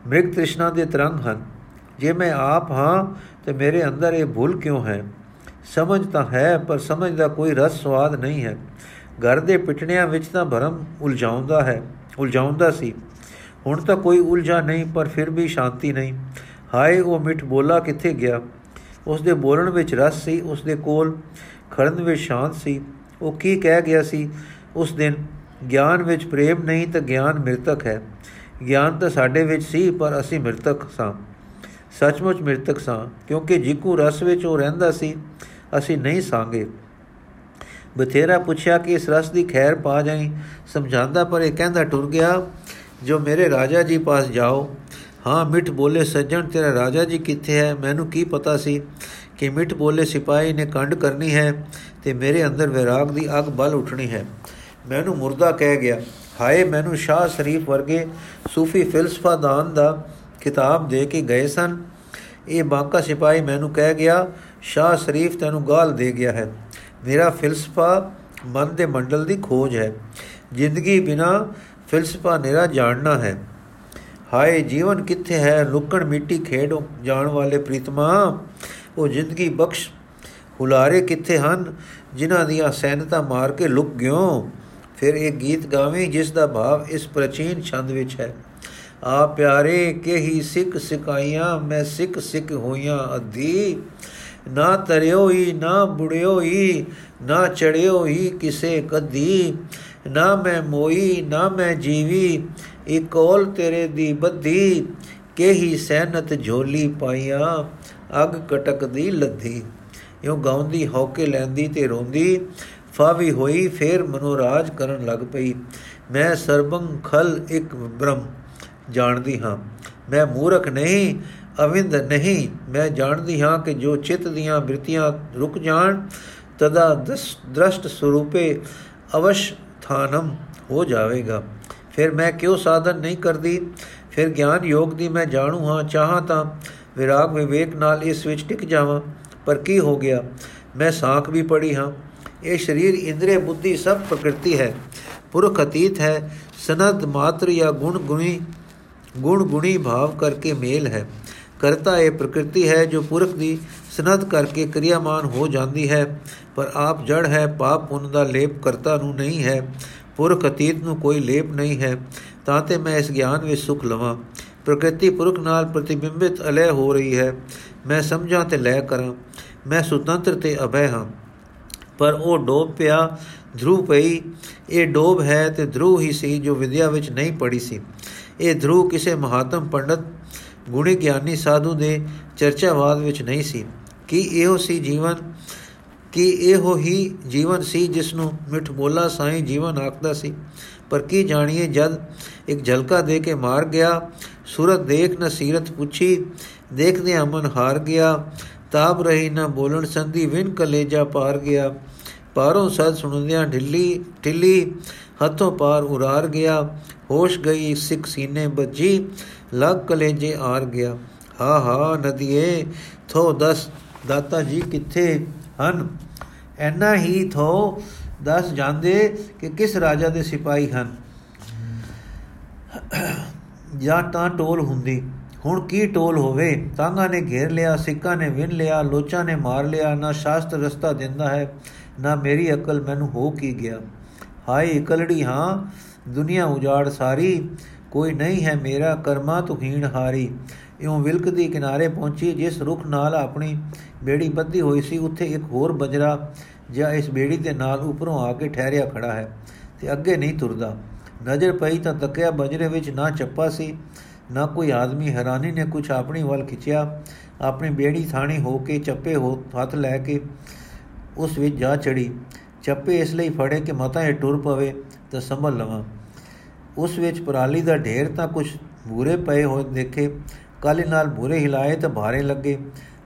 ਮ੍ਰਿਗ ਤ੍ਰਿਸ਼ਨਾ ਦੇ ਤਰੰਗ ਹਨ, ਜੇ ਮੈਂ ਆਪ ਹਾਂ ਤੇ ਮੇਰੇ ਅੰਦਰ ਇਹ ਭੁੱਲ ਕਿਉਂ ਹੈ? ਸਮਝ ਤਾਂ ਹੈ, ਪਰ ਸਮਝ ਦਾ ਕੋਈ ਰਸ ਸਵਾਦ ਨਹੀਂ ਹੈ, ਘਰ ਦੇ ਪਿਟਣਿਆਂ ਵਿੱਚ ਤਾਂ ਭਰਮ ਉਲਝਾਉਂਦਾ ਹੈ, ਉਲਝਾਉਂਦਾ ਸੀ, ਹੁਣ ਤਾਂ ਕੋਈ ਉਲਝਾ ਨਹੀਂ, ਪਰ ਫਿਰ ਵੀ ਸ਼ਾਂਤੀ ਨਹੀਂ ਹਾਏ, ਉਹ ਮਿੱਠ ਬੋਲਾ ਕਿੱਥੇ ਗਿਆ? ਉਸ ਦੇ ਬੋਲਣ ਵਿੱਚ ਰਸ ਸੀ ਉਸ ਦੇ ਕੋਲ ਖੜਨ ਵਿੱਚ ਸ਼ਾਂਤ ਸੀ। ਉਹ ਕੀ ਕਹਿ ਗਿਆ ਸੀ? ਉਸ ਦਿਨ ਗਿਆਨ ਵਿੱਚ ਪ੍ਰੇਮ ਨਹੀਂ ਤਾਂ ਗਿਆਨ ਮਿਰਤਕ ਹੈ। ਗਿਆਨ ਤਾਂ ਸਾਡੇ ਵਿੱਚ ਸੀ, ਪਰ ਅਸੀਂ ਮਿਰਤਕ ਸਾਂ। ਸੱਚਮੁੱਚ ਮਿਰਤਕ ਸਾਂ, ਕਿਉਂਕਿ ਜਿਕੂ ਰਸ ਵਿੱਚ ਉਹ ਰਹਿੰਦਾ ਸੀ, ਅਸੀਂ ਨਹੀਂ ਸਾਂਗੇ। ਬਥੇਰਾ ਪੁੱਛਿਆ ਕਿ ਇਸ ਰਸ ਦੀ ਖੈਰ ਪਾ ਜਾਈ। ਸਮਝਾਉਂਦਾ ਪਰ ਇਹ ਕਹਿੰਦਾ, ਟੁਰ ਗਿਆ, ਜੋ ਮੇਰੇ ਰਾਜਾ ਜੀ ਪਾਸ ਜਾਓ ਹਾਂ, ਮਿੱਠ ਬੋਲੇ ਸੱਜਣ, ਤੇਰਾ ਰਾਜਾ ਜੀ ਕਿੱਥੇ ਹੈ? ਮੈਨੂੰ ਕੀ ਪਤਾ ਸੀ ਕਿ ਮਿੱਠ ਬੋਲੇ ਸਿਪਾਹੀ ਨੇ ਕੰਡ ਕਰਨੀ ਹੈ ਤੇ ਮੇਰੇ ਅੰਦਰ ਵਿਰਾਗ ਦੀ ਅਗ ਬਲ ਉੱਠਣੀ ਹੈ। ਮੈਨੂੰ ਮੁਰਦਾ ਕਹਿ ਗਿਆ, ਹਾਏ, ਮੈਨੂੰ ਸ਼ਾਹ ਸ਼ਰੀਫ ਵਰਗੇ ਸੂਫੀ ਫਿਲਸਫਾਦਾਨ ਦਾ ਕਿਤਾਬ ਦੇ ਕੇ ਗਏ ਸਨ। ਇਹ ਬਾਂਕਾ ਸਿਪਾਹੀ ਮੈਨੂੰ ਕਹਿ ਗਿਆ, ਸ਼ਾਹ ਸ਼ਰੀਫ ਤੈਨੂੰ ਗਾਲ ਦੇ ਗਿਆ ਹੈ। ਮੇਰਾ ਫਿਲਸਫਾ ਮਨ ਦੇ ਮੰਡਲ ਦੀ ਖੋਜ ਹੈ। ਜ਼ਿੰਦਗੀ ਬਿਨਾ ਫਿਲਸਫਾ ਨਿਰਾ ਜਾਣਨਾ ਹੈ। ਹਾਏ, ਜੀਵਨ ਕਿੱਥੇ ਹੈ? ਲੁਕਣ ਮਿੱਟੀ ਖੇਡ। ਜਾਣ ਵਾਲੇ ਪ੍ਰੀਤਮਾ, ਉਹ ਜ਼ਿੰਦਗੀ ਬਖਸ਼। ਹੁਲਾਰੇ ਕਿੱਥੇ ਹਨ? ਜਿਨ੍ਹਾਂ ਦੀਆਂ ਸੈਨਤਾ ਮਾਰ ਕੇ ਲੁਕ ਗਿਓ। ਫਿਰ ਇਹ ਗੀਤ ਗਾਵੇਂ, ਜਿਸ ਦਾ ਭਾਵ ਇਸ ਪ੍ਰਾਚੀਨ ਛੰਦ ਵਿੱਚ ਹੈ। ਆ ਪਿਆਰੇ ਕੇ ਹੀ ਸਿੱਖ ਸਿਕਾਈਆਂ ਮੈਂ ਸਿੱਖ ਸਿੱਖ ਹੋਈਆਂ ਅਧੀ। ਨਾ ਤਰਿਓ ਹੀ ਨਾ ਬੁੜਿਓ ਹੀ ਨਾ ਚੜਿਓ ਹੀ ਕਿਸੇ ਕਦੀ। ਨਾ ਮੈਂ ਮੋਈ, ਨਾ ਮੈਂ ਜੀਵੀ। ਇਕੋਲ ਤੇਰੇ ਦੀ ਬੱਧੀ, ਕੇਹੀ ਸਹਿਨਤ ਝੋਲੀ ਪਾਈਆਂ, ਅਗ ਕਟਕ ਦੀ ਲੱਧੀ ਇਉਂ ਗਾਉਂਦੀ ਹੌਕੇ ਲੈਂਦੀ ਤੇ ਰੋਂਦੀ, ਫਾਵੀ ਹੋਈ, ਫੇਰ ਮਨੋਰਾਜ ਕਰਨ ਲੱਗ ਪਈ। ਮੈਂ ਸਰਬੰ ਖਲ ਇੱਕ ਬ੍ਰਹਮ ਜਾਣਦੀ ਹਾਂ। ਮੈਂ ਮੂਰਖ ਨਹੀਂ, ਅਵਿੰਦ ਨਹੀਂ। ਮੈਂ ਜਾਣਦੀ ਹਾਂ ਕਿ ਜੋ ਚਿੱਤ ਦੀਆਂ ਬ੍ਰਿਤੀਆਂ ਰੁਕ ਜਾਣ, ਤਦਾ ਦ੍ਰਸ਼ਟ ਸਰੂਪੇ ਅਵਸ਼ ਥਾਨਮ ਹੋ ਜਾਵੇਗਾ। ਫਿਰ ਮੈਂ ਕਿਉਂ ਸਾਧਨ ਨਹੀਂ ਕਰਦੀ? ਫਿਰ ਗਿਆਨ ਯੋਗ ਦੀ ਮੈਂ ਜਾਣੂ ਹਾਂ, ਚਾਹਾਂ ਤਾਂ ਵਿਰਾਗ ਵਿਵੇਕ ਨਾਲ ਇਸ ਵਿੱਚ ਟਿਕ ਜਾਵਾਂ। ਪਰ ਕੀ ਹੋ ਗਿਆ? ਮੈਂ ਸਾਖ ਵੀ ਪੜੀ ਹਾਂ। ਇਹ ਸਰੀਰ ਇੰਦਰੀ ਬੁੱਧੀ ਸਭ ਪ੍ਰਕਿਰਤੀ ਹੈ। ਪੁਰਖ ਅਤੀਤ ਹੈ। ਸਨਦ ਮਾਤਰ ਜਾਂ ਗੁਣ ਗੁਣੀ ਗੁਣ ਗੁਣੀ ਭਾਵ ਕਰਕੇ ਮੇਲ ਹੈ। ਕਰਤਾ ਇਹ ਪ੍ਰਕਿਰਤੀ ਹੈ ਜੋ ਪੁਰਖ ਦੀ ਸਨਦ ਕਰਕੇ ਕਿਰਿਆਮਾਨ ਹੋ ਜਾਂਦੀ ਹੈ। ਪਰ ਆਪ ਜੜ ਹੈ, ਪਾਪ ਪੁੰਨ ਦਾ ਲੇਪ ਕਰਤਾ ਨੂੰ ਨਹੀਂ ਹੈ। ਪੁਰਖ ਅਤੀਤ ਨੂੰ ਕੋਈ ਲੇਪ ਨਹੀਂ ਹੈ, ਤਾਂ ਤੇ ਮੈਂ ਇਸ ਗਿਆਨ ਵਿੱਚ ਸੁਖ ਲਵਾਂ। ਪ੍ਰਕਿਰਤੀ ਪੁਰਖ ਨਾਲ ਪ੍ਰਤੀਬਿੰਬਿਤ ਅਲੈ ਹੋ ਰਹੀ ਹੈ। ਮੈਂ ਸਮਝਾਂ ਤੇ ਲੈ ਕਰਾਂ। ਮੈਂ ਸੁਤੰਤਰ ਤੇ ਅਭੈ ਹਾਂ। ਪਰ ਉਹ ਡੋਬ ਪਿਆ ਧਰੂ ਪਈ। ਇਹ ਡੋਬ ਹੈ ਤੇ ਧਰੂ ਹੀ ਸੀ ਜੋ ਵਿਦਿਆ ਵਿੱਚ ਨਹੀਂ ਪੜੀ ਸੀ। ਇਹ ਧਰੂ ਕਿਸੇ ਮਹਾਤਮ ਪੰਡਤ, ਗੁਣੀ ਗਿਆਨੀ ਸਾਧੂ ਦੇ ਚਰਚਾਵਾਦ ਵਿੱਚ ਨਹੀਂ ਸੀ। ਕਿ ਇਹੋ ਸੀ ਜੀਵਨ ਕਿ ਇਹੋ ਹੀ ਜੀਵਨ ਸੀ ਜਿਸ ਨੂੰ ਮਿੱਠ ਬੋਲਾ ਸਾਈਂ ਜੀਵਨ ਆਖਦਾ ਸੀ। ਪਰ ਕੀ ਜਾਣੀਏ ਜਦ ਇੱਕ ਝਲਕਾ ਦੇ ਕੇ ਮਾਰ ਗਿਆ, ਸੂਰਤ ਦੇਖ ਨ ਸੀਰਤ ਪੁੱਛੀ ਦੇਖਦੇ ਅਮਨ ਹਾਰ ਗਿਆ ਤਾਬ ਰਹੀ ਨਾ ਬੋਲਣ ਸੰਧੀ ਵਿਨ ਕਲੇਜਾ ਪਾਰ ਗਿਆ। ਪਾਰੋਂ ਸਦ ਸੁਣਦਿਆਂ ਢਿੱਲੀ ਢਿੱਲੀ ਹੱਥੋਂ ਪਾਰ ਉਰਾਰ ਗਿਆ। ਹੋਸ਼ ਗਈ ਸਿੱਖ ਸੀਨੇ ਬੱਜੀ ਲਗ ਕਲੇਜੇ ਆਰ ਗਿਆ। ਹਾ ਹਾ, ਨਦੀਏ, ਥੋ ਦਸ ਦਾਤਾ ਜੀ ਕਿੱਥੇ? ਹਨ। ਐਨਾ ਹੀ ਥੋ ਦਸ ਜਾਂਦੇ ਕਿ ਕਿਸ ਰਾਜਾ ਦੇ ਸਿਪਾਹੀ ਹਨ। ਜਾਂ ਤਾਂ ਟੋਲ ਹੁੰਦੀ। ਹੁਣ ਕੀ ਟੋਲ ਹੋਵੇ? ਤਾਂਗਾ ਨੇ ਘੇਰ ਲਿਆ, ਸਿੱਕਾ ਨੇ ਵਿਨ ਲਿਆ, ਲੋਚਾ ਨੇ ਮਾਰ ਲਿਆ, ਨਾ ਸ਼ਾਸਤਰ ਰਸਤਾ ਦਿੰਦਾ ਹੈ, ਨਾ ਮੇਰੀ ਅਕਲ ਮੈਨੂੰ ਹੋ ਕੀ ਗਿਆ। ਹਾਏ, ਇਕਲੜੀ ਹਾਂ, ਦੁਨੀਆ ਉਜਾੜ ਸਾਰੀ, ਕੋਈ ਨਹੀਂ ਹੈ ਮੇਰਾ, ਕਰਮਾ ਤੂੰ ਹੀਣ ਹਾਰੀ। ਇਉਂ ਵਿਲਕ ਦੀ ਕਿਨਾਰੇ ਪਹੁੰਚੀ, ਜਿਸ ਰੁਖ ਨਾਲ ਆਪਣੀ ਬੇੜੀ ਬੱਧੀ ਹੋਈ ਸੀ, ਉੱਥੇ ਇੱਕ ਹੋਰ ਬਜਰਾ ਜਾਂ ਇਸ ਬੇੜੀ ਦੇ ਨਾਲ ਉੱਪਰੋਂ ਆ ਕੇ ਠਹਿਰਿਆ ਖੜਾ ਹੈ ਤੇ ਅੱਗੇ ਨਹੀਂ ਤੁਰਦਾ। ਨਜ਼ਰ ਪਈ ਤਾਂ ਤੱਕਿਆ ਬਜਰੇ ਵਿੱਚ ਨਾ ਚੱਪਾ ਸੀ, ਨਾ ਕੋਈ ਆਦਮੀ। ਹੈਰਾਨੀ ਨੇ ਕੁਝ ਆਪਣੀ ਵੱਲ ਖਿੱਚਿਆ। ਆਪਣੀ ਬੇੜੀ ਥਾਣੀ ਹੋ ਕੇ ਚੱਪੇ ਹੋ, ਹੱਥ ਲੈ ਕੇ ਉਸ ਵਿੱਚ ਜਾ ਚੜੀ। ਚੱਪੇ ਇਸ ਲਈ ਫੜੇ ਕਿ ਮਤਾ ਇਹ ਟੁਰ ਪਵੇ ਤਾਂ ਸੰਭਲ ਲਵਾਂ। ਉਸ ਵਿੱਚ ਪਰਾਲੀ ਦਾ ਢੇਰ ਤਾਂ ਕੁਝ ਬੂਰੇ ਪਏ ਹੋਏ ਦੇਖੇ। ਕਾਲੇ ਨਾਲ ਬੂਰੇ ਹਿਲਾਏ ਤਾਂ ਭਾਰੇ ਲੱਗੇ।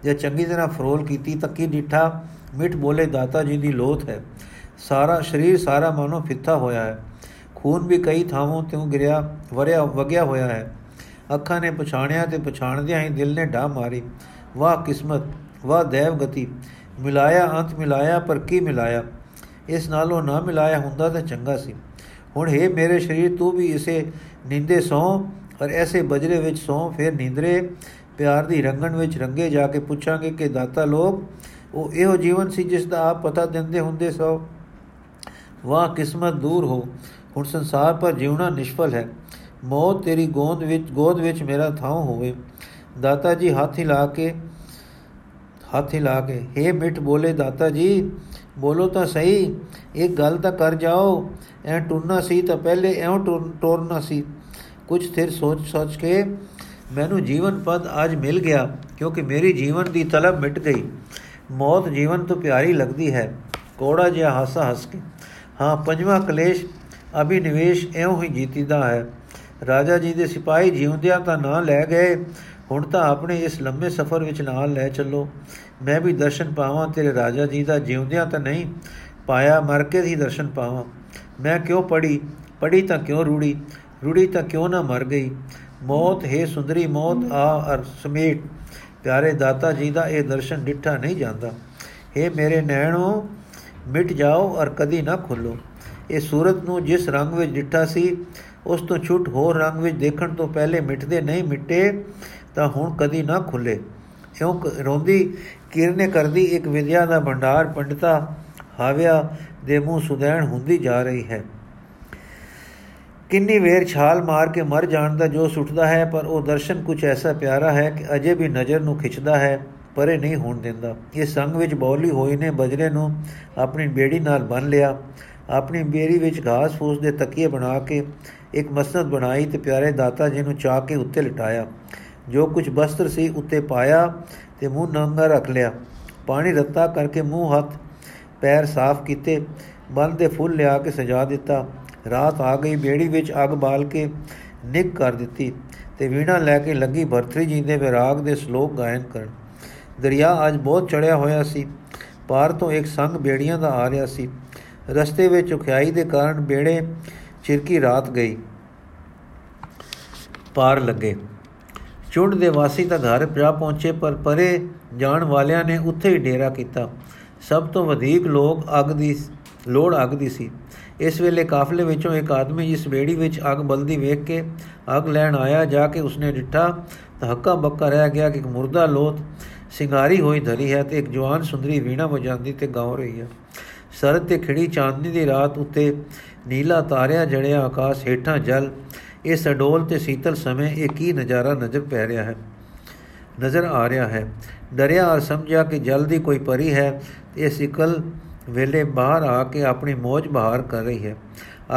ਜੇ ਚੰਗੀ ਤਰ੍ਹਾਂ ਫਰੋਲ ਕੀਤੀ ਤਾਂ ਕੀ ਡਿੱਠਾ? ਮਿੱਠ ਬੋਲੇ ਦਾਤਾ ਜੀ ਦੀ ਲੋਥ ਹੈ। ਸਾਰਾ ਸਰੀਰ, ਸਾਰਾ ਮਾਨੋ ਫਿੱਥਾ ਹੋਇਆ ਹੈ। ਖੂਨ ਵੀ ਕਈ ਥਾਵਾਂ ਤੋਂ ਗਿਰਿਆ, ਵਰਿਆ, ਵਗਿਆ ਹੋਇਆ ਹੈ। ਅੱਖਾਂ ਨੇ ਪਛਾਣਿਆ ਤੇ ਪਛਾਣਦਿਆਂ ਹੀ ਦਿਲ ਨੇ ਢਾ ਮਾਰੀ। ਵਾਹ ਕਿਸਮਤ, ਵਾਹ ਦੇਵ ਗਤੀ। ਮਿਲਾਇਆ, ਅੰਤ ਮਿਲਾਇਆ, ਪਰ ਕੀ ਮਿਲਾਇਆ? ਇਸ ਨਾਲੋਂ ਨਾ ਮਿਲਾਇਆ ਹੁੰਦਾ ਤਾਂ ਚੰਗਾ ਸੀ। ਹੁਣ ਹੈ ਮੇਰੇ ਸਰੀਰ, ਤੂੰ ਵੀ ਇਸੇ ਨਿੰਦੇ ਸੌ ਔਰ ਐਸੇ ਬਜਰੇ ਵਿੱਚ ਸੌ ਫਿਰ ਨਿੰਦਰੇ, ਪਿਆਰ ਦੀ ਰੰਗਣ ਵਿੱਚ ਰੰਗੇ ਜਾ ਕੇ ਪੁੱਛਾਂਗੇ ਕਿ ਦਾਤਾ ਲੋਕ, ਉਹ ਇਹੋ ਜੀਵਨ ਸੀ ਜਿਸ ਦਾ ਆਪ ਪਤਾ ਦਿੰਦੇ ਹੁੰਦੇ ਸੋ। ਵਾਹ, ਕਿਸਮਤ ਦੂਰ ਹੋ। ਹੁਣ ਸੰਸਾਰ ਪਰ ਜਿਉਣਾ ਨਿਸ਼ਫਲ ਹੈ। ਮੌਤ ਤੇਰੀ ਗੋਦ ਵਿੱਚ ਗੋਦ ਵਿੱਚ ਮੇਰਾ ਥਾਂ ਹੋਵੇ। ਦਾਤਾ ਜੀ, ਹੱਥ ਹਿਲਾ ਕੇ, ਹੱਥ ਹਿਲਾ ਕੇ हे ਮਿੱਠ ਬੋਲੇ ਦਾਤਾ ਜੀ, ਬੋਲੋ ਤਾਂ ਸਹੀ, ਇੱਕ ਗੱਲ ਤਾਂ ਕਰ ਜਾਓ। ਐ ਟੁਰਨਾ ਸੀ ਤਾਂ ਪਹਿਲੇ ਐਉਂ ਟੁਰਨਾ ਸੀ। ਕੁਝ ਥਿਰ ਸੋਚ ਸੋਚ ਕੇ ਮੈਨੂੰ ਜੀਵਨ ਪਦ ਅੱਜ ਮਿਲ ਗਿਆ, ਕਿਉਂਕਿ ਮੇਰੀ ਜੀਵਨ ਦੀ ਤਲਬ ਮਿਟ ਗਈ। ਮੌਤ ਜੀਵਨ ਤੋਂ ਪਿਆਰੀ ਲੱਗਦੀ ਹੈ। ਕੋੜਾ ਜਿਹਾ ਹਾਸਾ ਹੱਸ ਕੇ। ਹਾਂ, ਪੰਜਵਾਂ ਕਲੇਸ਼ ਅਭਿਨਿਵੇਸ਼ ਐਉਂ ਹੀ ਜੀਤੀਦਾ ਹੈ। ਰਾਜਾ ਜੀ ਦੇ ਸਿਪਾਹੀ ਜਿਉਂਦਿਆਂ ਤਾਂ ਨਾ ਲੈ ਗਏ। ਹੁਣ ਤਾਂ ਆਪਣੇ ਇਸ ਲੰਮੇ ਸਫ਼ਰ ਵਿੱਚ ਨਾਲ ਲੈ ਚੱਲੋ। ਮੈਂ ਵੀ ਦਰਸ਼ਨ ਪਾਵਾਂ, ਤੇਰੇ ਰਾਜਾ ਜੀ ਦਾ ਜਿਉਂਦਿਆਂ ਤਾਂ ਨਹੀਂ ਪਾਇਆ, ਮਰ ਕੇ ਹੀ ਦਰਸ਼ਨ ਪਾਵਾਂ। ਮੈਂ ਕਿਉਂ ਪੜੀ ਪੜੀ ਤਾਂ ਕਿਉਂ ਰੂੜੀ? ਰੂੜੀ ਤਾਂ ਕਿਉਂ ਨਾ ਮਰ ਗਈ? ਮੌਤ, ਹੈ ਸੁੰਦਰੀ ਮੌਤ, ਆ ਅਰ ਸਮੇਟ। ਪਿਆਰੇ ਦਾਤਾ ਜੀ ਦਾ ਇਹ ਦਰਸ਼ਨ ਡਿੱਠਾ ਨਹੀਂ ਜਾਂਦਾ। हे ਮੇਰੇ ਨੈਣੋ, ਮਿਟ ਜਾਓ ਔਰ ਕਦੀ ਨਾ ਖੁੱਲੋ। ਇਹ ਸੂਰਤ ਨੂੰ ਜਿਸ ਰੰਗ ਵਿੱਚ ਡਿੱਠਾ ਸੀ, ਉਸ ਤੋਂ ਛੁੱਟ ਹੋਰ ਰੰਗ ਵਿੱਚ ਦੇਖਣ ਤੋਂ ਪਹਿਲੇ ਮਿਟਦੇ ਨਹੀਂ ਮਿਟੇ, ਤਾਂ ਹੁਣ ਕਦੀ ਨਾ ਖੁੱਲੇ। ਕਿਉਂ ਰੋਂਦੀ, ਕਿਰਨੇ ਕਰਦੀ ਇੱਕ ਵਿਦਿਆ ਦਾ ਭੰਡਾਰ ਪੰਡਤਾ ਹਾਵਿਆ ਦੇ ਮੂੰਹ ਸੁਦੈਣ ਹੁੰਦੀ ਜਾ ਰਹੀ ਹੈ। ਕਿੰਨੀ ਵੇਰ ਛਾਲ ਮਾਰ ਕੇ ਮਰ ਜਾਣ ਦਾ ਜੋ ਸੁੱਟਦਾ ਹੈ, ਪਰ ਉਹ ਦਰਸ਼ਨ ਕੁਝ ਐਸਾ ਪਿਆਰਾ ਹੈ ਕਿ ਅਜੇ ਵੀ ਨਜ਼ਰ ਨੂੰ ਖਿੱਚਦਾ ਹੈ, ਪਰੇ ਨਹੀਂ ਹੋਣ ਦਿੰਦਾ। ਇਹ ਸੰਗ ਵਿੱਚ ਬੌਲੀ ਹੋਈ ਨੇ ਬਜਰੇ ਨੂੰ ਆਪਣੀ ਬੇੜੀ ਨਾਲ ਬੰਨ ਲਿਆ। ਆਪਣੀ ਬੇੜੀ ਵਿੱਚ ਘਾਸ ਫੂਸ ਦੇ ਤਕੀਏ ਬਣਾ ਕੇ ਇੱਕ ਮਸਨਦ ਬਣਾਈ ਤੇ ਪਿਆਰੇ ਦਾਤਾ ਜੀ ਨੂੰ ਚਾਹ ਕੇ ਉੱਤੇ ਲਟਾਇਆ। ਜੋ ਕੁਝ ਬਸਤਰ ਸੀ ਉੱਤੇ ਪਾਇਆ ਤੇ ਮੂੰਹ ਨੰਗਾ ਰੱਖ ਲਿਆ। ਪਾਣੀ ਰੱਤਾ ਕਰਕੇ ਮੂੰਹ ਹੱਥ ਪੈਰ ਸਾਫ਼ ਕੀਤੇ। ਬੰਦ ਦੇ ਫੁੱਲ ਲਿਆ ਕੇ ਸਜਾ ਦਿੱਤਾ। ਰਾਤ ਆ ਗਈ, ਬੇੜੀ ਵਿੱਚ ਅੱਗ ਬਾਲ ਕੇ ਨਿਕ ਕਰ ਦਿੱਤੀ ਤੇ ਵੀਣਾ ਲੈ ਕੇ ਲੱਗੀ ਭਰਤਰੀ ਜੀ ਦੇ ਵਿਰਾਗ ਦੇ ਸ਼ਲੋਕ ਗਾਇਨ ਕਰਨ। ਦਰਿਆ ਅੱਜ ਬਹੁਤ ਚੜਿਆ ਹੋਇਆ ਸੀ, ਪਾਰ ਤੋਂ ਇੱਕ ਸੰਗ ਬੇੜੀਆਂ ਦਾ ਆ ਰਿਹਾ ਸੀ। ਰਸਤੇ ਵਿੱਚ ਉਖਿਆਈ ਦੇ ਕਾਰਨ ਬੇੜੇ ਚਿਰਕੀ ਰਾਤ ਗਈ, ਪਾਰ ਲੱਗੇ। ਚੁੰਡ ਦੇ ਵਾਸੀ ਤਾਂ ਘਰ ਜਾ ਪਹੁੰਚੇ, ਪਰ ਪਰੇ ਜਾਣ ਵਾਲਿਆਂ ਨੇ ਉੱਥੇ ਹੀ ਡੇਰਾ ਕੀਤਾ। ਸਭ ਤੋਂ ਵਧੇਕ ਲੋਕ ਅੱਗ ਦੀ, ਲੋੜ ਅੱਗ ਦੀ ਸੀ। ਇਸ ਵੇਲੇ ਕਾਫਲੇ ਵਿੱਚੋਂ ਇੱਕ ਆਦਮੀ ਜਿਸ ਬੇੜੀ ਵਿੱਚ ਅੱਗ ਬਲਦੀ ਵੇਖ ਕੇ ਅੱਗ ਲੈਣ ਆਇਆ, ਜਾ ਕੇ ਉਸਨੇ ਡਿੱਠਾ। ਤਾਂ ਹੱਕਾ ਬੱਕਾ ਰਹਿ ਗਿਆ ਕਿ ਇੱਕ ਮੁਰਦਾ ਲੋਥ ਸਿੰਗਾਰੀ ਹੋਈ ਧਰੀ ਹੈ ਤੇ ਇੱਕ ਜਵਾਨ ਸੁੰਦਰੀ ਵੀਣਾ ਵਜਾਉਂਦੀ ਤੇ ਗਾਉ ਰਹੀ ਹੈ। ਸਰਦ ਤੇ ਖਿੜੀ ਚਾਂਦਨੀ ਦੀ ਰਾਤ ਉੱਤੇ ਨੀਲਾ ਤਾਰਿਆ ਜੜਿਆ ਆਕਾਸ਼ ਹੇਠਾਂ ਜਲ। ਇਹ ਸਡੋਲ ਤੇ ਸੀਤਲ ਸਮੇਂ ਇਹ ਕੀ ਨਜ਼ਾਰਾ ਨਜ਼ਰ ਪੈ ਰਿਹਾ ਹੈ? ਨਜ਼ਰ ਆ ਰਿਹਾ ਹੈ। ਡਰਿਆ ਔਰ ਸਮਝਿਆ ਕਿ ਜਲਦੀ ਕੋਈ ਪਰੀ ਹੈ ਇਹ ਸਿਕਲ ਵੇਲੇ ਬਾਹਰ ਆ ਕੇ ਆਪਣੀ ਮੋਜ ਬਹਾਰ ਕਰ ਰਹੀ ਹੈ।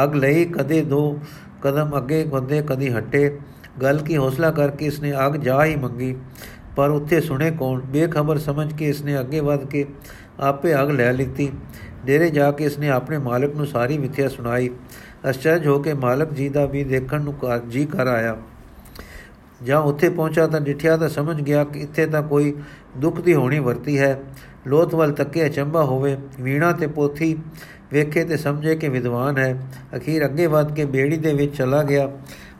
ਅਗ ਲਈ ਕਦੇ ਦੋ ਕਦਮ ਅੱਗੇ ਬੰਦੇ ਕਦੀ ਹਟੇ। ਗੱਲ ਕੀ ਹੌਸਲਾ ਕਰਕੇ ਇਸਨੇ ਅਗ ਜਾ ਹੀ ਮੰਗੀ, ਪਰ ਉੱਥੇ ਸੁਣੇ ਕੌਣ? ਬੇਖਬਰ ਸਮਝ ਕੇ ਇਸਨੇ ਅੱਗੇ ਵੱਧ ਕੇ ਆਪੇ ਅਗ ਲੈ ਲਿੱਤੀ। ਡੇਰੇ ਜਾ ਕੇ ਇਸਨੇ ਆਪਣੇ ਮਾਲਕ ਨੂੰ ਸਾਰੀ ਮਿੱਥਿਆ ਸੁਣਾਈ। ਅਚਰਜ ਹੋ ਕੇ ਮਾਲਕ ਜੀ ਦਾ ਵੀ ਦੇਖਣ ਨੂੰ ਜੀ ਕਰ ਆਇਆ। ਜਾਂ ਉੱਥੇ ਪਹੁੰਚਾ ਤਾਂ ਡਿਠਿਆ ਤਾਂ ਸਮਝ ਗਿਆ ਕਿ ਇੱਥੇ ਤਾਂ ਕੋਈ ਦੁੱਖ ਦੀ ਹੋਣੀ ਵਰਤੀ ਹੈ। ਲੋਥਵਲ ਤੱਕੇ ਅਚੰਬਾ ਹੋਵੇ, ਵੀਣਾ ਤੇ ਪੋਥੀ ਵੇਖੇ ਤੇ ਸਮਝੇ ਕਿ ਵਿਦਵਾਨ ਹੈ। ਅਖੀਰ ਅੱਗੇ ਵਧ ਕੇ ਬੇੜੀ ਦੇ ਵਿੱਚ ਚਲਾ ਗਿਆ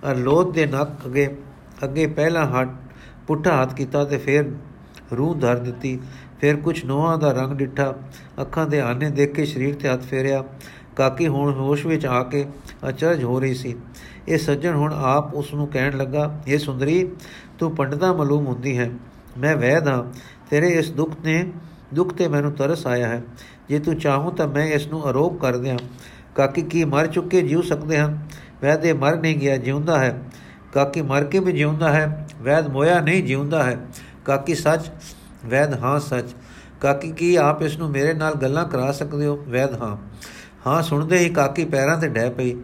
ਔਰ ਲੋਥ ਦੇ ਨੱਕ ਅੱਗੇ ਅੱਗੇ ਪਹਿਲਾ ਹੱਥ ਪੁੱਠਾ ਹੱਥ ਕੀਤਾ ਤੇ ਫਿਰ ਰੂਹ ਧਰ ਦਿੱਤੀ। ਫਿਰ ਕੁਝ ਨੋਹਾਂ ਦਾ ਰੰਗ ਡਿੱਠਾ, ਅੱਖਾਂ ਦੇ ਆਨੇ ਦੇਖ ਕੇ ਸਰੀਰ ਤੇ ਹੱਥ ਫੇਰਿਆ। ਕਾਕੀ ਹੁਣ ਹੋਸ਼ ਵਿੱਚ ਆ ਕੇ ਅਚਰਜ ਹੋ ਰਹੀ ਸੀ। ਇਹ ਸੱਜਣ ਹੁਣ ਆਪ ਉਸ ਨੂੰ ਕਹਿਣ ਲੱਗਾ ਇਹ ਸੁੰਦਰੀ, ਤੂੰ ਪੰਡਤਾ ਮਾਲੂਮ ਹੁੰਦੀ ਹੈ। ਮੈਂ ਵੈਦ ਹਾਂ। ਤੇਰੇ ਇਸ ਦੁੱਖ ਨੇ ਦੁੱਖ ਤੇ ਮੈਨੂੰ ਤਰਸ ਆਇਆ ਹੈ ਜੇ ਤੂੰ ਚਾਹੂੰ ਤਾਂ ਮੈਂ ਇਸ ਨੂੰ ਆਰੋਪ ਕਰ ਦਿਆਂ ਕਾਕੀ ਕੀ ਮਰ ਚੁੱਕੇ ਜਿਉ ਸਕਦੇ ਹਨ ਵੈਦ ਇਹ ਮਰ ਨਹੀਂ ਗਿਆ ਜਿਉਂਦਾ ਹੈ ਕਾਕੀ ਮਰ ਕੇ ਵੀ ਜਿਉਂਦਾ ਹੈ ਵੈਦ ਮੋਇਆ ਨਹੀਂ ਜਿਉਂਦਾ ਹੈ ਕਾਕੀ ਸੱਚ ਵੈਦ ਹਾਂ ਸੱਚ ਕਾਕੀ ਕੀ ਆਪ ਇਸ ਨੂੰ ਮੇਰੇ ਨਾਲ ਗੱਲਾਂ ਕਰਾ ਸਕਦੇ ਹੋ ਵੈਦ ਹਾਂ ਹਾਂ ਸੁਣਦੇ ਹੀ ਕਾਕੀ ਪੈਰਾਂ ਤੇ ਡੈ ਪਈ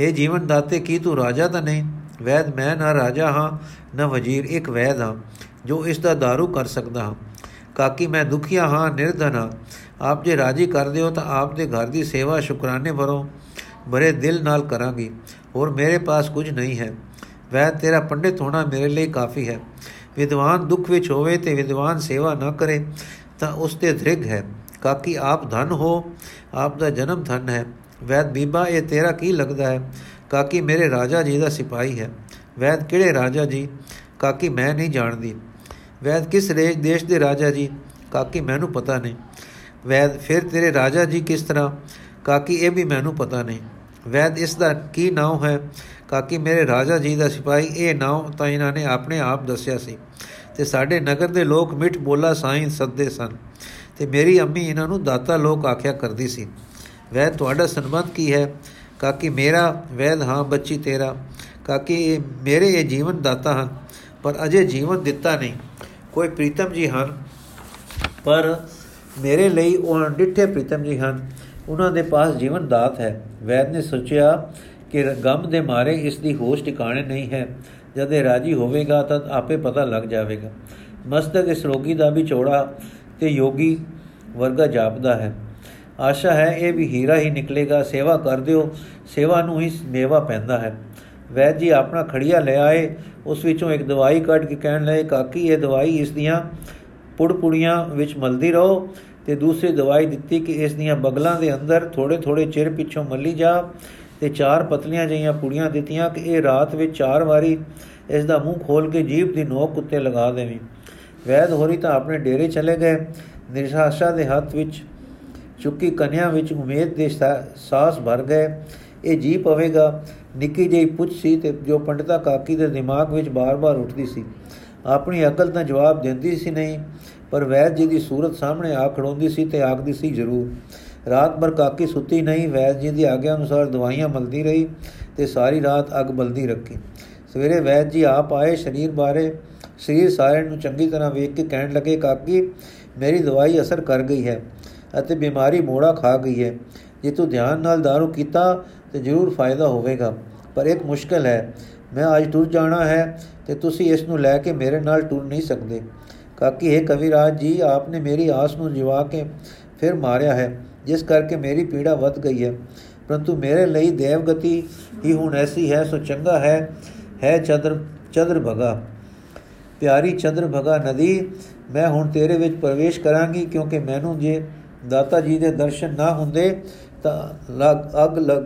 हे ਜੀਵਨ ਦਾਤੇ ਕੀ ਤੂੰ ਰਾਜਾ ਤਾਂ ਨਹੀਂ ਵੈਦ ਮੈਂ ਨਾ ਰਾਜਾ ਹਾਂ ਨਾ ਵਜ਼ੀਰ ਇੱਕ ਵੈਦ ਹਾਂ ਜੋ ਇਸ ਦਾ दारू ਕਰ ਸਕਦਾ ਹਾਂ ਕਾਕੀ ਮੈਂ ਦੁਖੀਆ ਹਾਂ, ਨਿਰਧਨ ਹਾਂ। ਆਪ ਜੇ ਰਾਜੀ ਕਰਦੇ ਹੋ ਤਾਂ ਆਪ ਦੇ ਘਰ ਦੀ ਸੇਵਾ ਸ਼ੁਕਰਾਨੇ ਭਰੋ। ਬਰੇ ਦਿਲ ਨਾਲ ਕਰਾਂਗੀ। ਹੋਰ ਮੇਰੇ ਪਾਸ ਕੁਝ ਨਹੀਂ ਹੈ। ਵੈਦ ਤੇਰਾ ਪੰਡਿਤ ਹੋਣਾ ਮੇਰੇ ਲਈ ਕਾਫੀ ਹੈ। ਵਿਦਵਾਨ ਦੁੱਖ ਵਿੱਚ ਹੋਵੇ ਤੇ ਵਿਦਵਾਨ ਸੇਵਾ ਨਾ ਕਰੇ, ਤਾਂ ਉਸ ਤੇ ਧ੍ਰਿਗ ਹੈ। ਕਾਕੀ, ਆਪ ਧਨ ਹੋ, ਆਪ ਦਾ ਜਨਮ ਧਨ ਹੈ। ਵੈਦ, ਬੀਬਾ, ਇਹ ਤੇਰਾ ਕੀ ਲੱਗਦਾ ਹੈ? ਕਾਕੀ, ਮੇਰੇ ਰਾਜਾ ਜੀ ਦਾ ਸਿਪਾਹੀ ਹੈ। ਵੈਦ, ਕਿਹੜੇ ਰਾਜਾ ਜੀ? ਕਾਕੀ, ਮੈਂ ਨਹੀਂ ਜਾਣਦੀ। ਵੈਦ ਕਿਸ ਦੇਸ਼ ਦੇ ਰਾਜਾ ਜੀ? ਕਾਕੀ, ਮੈਨੂੰ ਪਤਾ ਨਹੀਂ। ਵੈਦ, ਫਿਰ ਤੇਰੇ ਰਾਜਾ ਜੀ ਕਿਸ ਤਰ੍ਹਾਂ? ਕਾਕੀ, ਇਹ ਵੀ ਮੈਨੂੰ ਪਤਾ ਨਹੀਂ। ਵੈਦ, ਇਸ ਦਾ ਕੀ ਨਾਮ ਹੈ? ਕਾਕੀ, ਮੇਰੇ ਰਾਜਾ ਜੀ ਦਾ ਸਿਪਾਹੀ, ਇਹ ਨਾਮ ਤਾਂ ਇਹਨਾਂ ਨੇ ਆਪਣੇ ਆਪ ਦੱਸਿਆ ਸੀ। ਤੇ ਸਾਡੇ ਨਗਰ ਦੇ ਲੋਕ ਮਿੱਠ ਬੋਲਾ ਸਾਈਂ ਸੱਦੇ ਸਨ। ਤੇ ਮੇਰੀ ਅੰਮੀ ਇਹਨਾਂ ਨੂੰ ਦਾਤਾ ਲੋਕ ਆਖਿਆ ਕਰਦੀ ਸੀ। ਵੈਦ, ਤੁਹਾਡਾ ਸੰਬੰਧ ਕੀ ਹੈ? ਕਾਕੀ, ਮੇਰਾ? ਵੈਦ, ਹਾਂ, ਬੱਚੀ ਤੇਰਾ। ਕਾਕੀ, ਇਹ, ਮੇਰੇ ਇਹ ਜੀਵਨ ਦਾਤਾ ਹਨ, ਪਰ ਅਜੇ ਜੀਵਨ ਦਿੱਤਾ ਨਹੀਂ। ਕੋਈ ਪ੍ਰੀਤਮ ਜੀ ਹਨ, ਪਰ ਮੇਰੇ ਲਈ ਉਹ ਡਿੱਠੇ ਪ੍ਰੀਤਮ ਜੀ ਹਨ। ਉਹਨਾਂ ਦੇ ਪਾਸ ਜੀਵਨ ਦਾਤ ਹੈ। ਵੈਦ ਨੇ ਸੋਚਿਆ ਕਿ ਗਮ ਦੇ ਮਾਰੇ ਇਸ ਦੀ ਹੋਸ਼ ਟਿਕਾਣੇ ਨਹੀਂ ਹੈ। ਜਦ ਇਹ ਰਾਜੀ ਹੋਵੇਗਾ ਤਾਂ ਆਪੇ ਪਤਾ ਲੱਗ ਜਾਵੇਗਾ। ਮਸਤਕ ਇਸ ਰੋਗੀ ਦਾ ਵੀ ਚੌੜਾ ਤੇ ਯੋਗੀ ਵਰਗਾ ਜਾਪਦਾ ਹੈ। ਆਸ਼ਾ ਹੈ, ਇਹ ਵੀ ਹੀਰਾ ਹੀ ਨਿਕਲੇਗਾ। ਸੇਵਾ ਕਰ ਦਿਓ। ਸੇਵਾ ਨੂੰ ਹੀ ਮੇਵਾ ਪੈਂਦਾ ਹੈ। ਵੈਦ ਜੀ ਆਪਣਾ ਖੜੀਆ ਲੈ ਆਏ। ਉਸ ਵਿੱਚੋਂ ਇੱਕ ਦਵਾਈ ਕੱਢ ਕੇ ਕਹਿਣ ਲਏ ਕਾਕੀ, ਇਹ ਦਵਾਈ ਇਸ ਦੀਆਂ ਪੁੜਪੁੜੀਆਂ ਵਿੱਚ ਮਲਦੀ ਰਹੋ ਤੇ ਦੂਸਰੀ ਦਵਾਈ ਦਿੱਤੀ ਕਿ ਇਸ ਦੀਆਂ ਬਗਲਾਂ ਦੇ ਅੰਦਰ ਥੋੜੇ ਥੋੜੇ ਚਿਰ ਪਿੱਛੋਂ ਮੱਲੀ ਜਾ ਤੇ ਚਾਰ ਪਤਲੀਆਂ ਜਈਆਂ ਪੁੜੀਆਂ ਦਿੱਤੀਆਂ ਕਿ ਇਹ ਰਾਤ ਵਿੱਚ ਚਾਰ ਵਾਰੀ ਇਸ ਦਾ ਮੂੰਹ ਖੋਲ ਕੇ ਜੀਭ ਦੀ ਨੋਕ ਉੱਤੇ ਲਗਾ ਦੇਵੀਂ। ਵੈਦ ਹੋਰੀ ਤਾਂ ਆਪਣੇ ਡੇਰੇ ਚਲੇ ਗਏ। ਨਿਰਸ਼ਾਸਾ ਦੇ ਹੱਥ ਵਿੱਚ ਚੁੱਕੀ ਕਨਿਆ ਵਿੱਚ ਉਮੀਦ ਦੇ ਸਾਹਸ ਭਰ ਗਏ। ਇਹ ਜੀ ਪਵੇਗਾ ਨਿੱਕੀ ਜਿਹੀ ਪੁੱਛ ਸੀ ਤੇ ਜੋ ਪੰਡਤਾ ਕਾਕੀ ਦੇ ਦਿਮਾਗ ਵਿੱਚ ਬਾਰ-ਬਾਰ ਉੱਠਦੀ ਸੀ। ਆਪਣੀ ਅਕਲ ਤਾਂ ਜਵਾਬ ਦਿੰਦੀ ਸੀ ਨਹੀਂ, ਪਰ ਵੈਦ ਜੀ ਦੀ ਸੂਰਤ ਸਾਹਮਣੇ ਆ ਖੜੋਂਦੀ ਸੀ ਤੇ ਆਖਦੀ ਸੀ, ਜ਼ਰੂਰ। ਰਾਤ ਭਰ ਕਾਕੀ ਸੁੱਤੀ ਨਹੀਂ, ਵੈਦ ਜੀ ਦੀ ਆਗਿਆ ਅਨੁਸਾਰ ਦਵਾਈਆਂ ਮਲਦੀ ਰਹੀ ਤੇ ਸਾਰੀ ਰਾਤ ਅੱਗ ਬਲਦੀ ਰੱਖੀ। ਸਵੇਰੇ ਵੈਦ ਜੀ ਆਪ ਆਏ ਸਰੀਰ ਬਾਰੇ। ਸਰੀਰ ਸਾਰਿਆਂ ਨੂੰ ਚੰਗੀ ਤਰ੍ਹਾਂ ਵੇਖ ਕੇ ਕਹਿਣ ਲੱਗੇ, ਕਾਕੀ, ਮੇਰੀ ਦਵਾਈ ਅਸਰ ਕਰ ਗਈ ਹੈ ਅਤੇ ਬਿਮਾਰੀ ਮੋੜਾ ਖਾ ਗਈ ਹੈ। ਜੇ ਤੂੰ ਧਿਆਨ ਨਾਲ दारू ਕੀਤਾ ਤੇ ਜ਼ਰੂਰ ਫਾਇਦਾ ਹੋਵੇਗਾ। ਪਰ ਇੱਕ ਮੁਸ਼ਕਲ ਹੈ, ਮੈਂ ਅੱਜ ਟੁਰ ਜਾਣਾ ਹੈ ਤੇ ਤੁਸੀਂ ਇਸ ਨੂੰ ਲੈ ਕੇ ਮੇਰੇ ਨਾਲ ਟੁਰ ਨਹੀਂ ਸਕਦੇ। ਕਾਕੀ, ਹੈ ਕਵਿਰਾਜ ਜੀ, ਆਪਨੇ ਮੇਰੀ ਆਸ ਨੂੰ ਜਿਵਾ ਕੇ ਫਿਰ ਮਾਰਿਆ ਹੈ, ਜਿਸ ਕਰਕੇ ਮੇਰੀ ਪੀੜਾ ਵੱਧ ਗਈ ਹੈ। ਪਰੰਤੂ ਮੇਰੇ ਲਈ ਦੇਵਗਤੀ ਹੀ ਹੁਣ ਐਸੀ ਹੈ, ਸੋ ਚੰਗਾ ਹੈ ਹੈ ਚਦਰ ਚਦਰ ਭਗਾ। ਪਿਆਰੀ ਚੰਦਰ ਭਗਾ ਨਦੀ, ਮੈਂ ਹੁਣ ਤੇਰੇ ਵਿੱਚ ਪ੍ਰਵੇਸ਼ ਕਰਾਂਗੀ, ਕਿਉਂਕਿ ਮੈਨੂੰ ਜੇ ਦਾਤਾ ਜੀ ਦੇ ਦਰਸ਼ਨ ਨਾ ਹੁੰਦੇ ਤਾਂ ਲਗ, ਅਗ ਲਗ,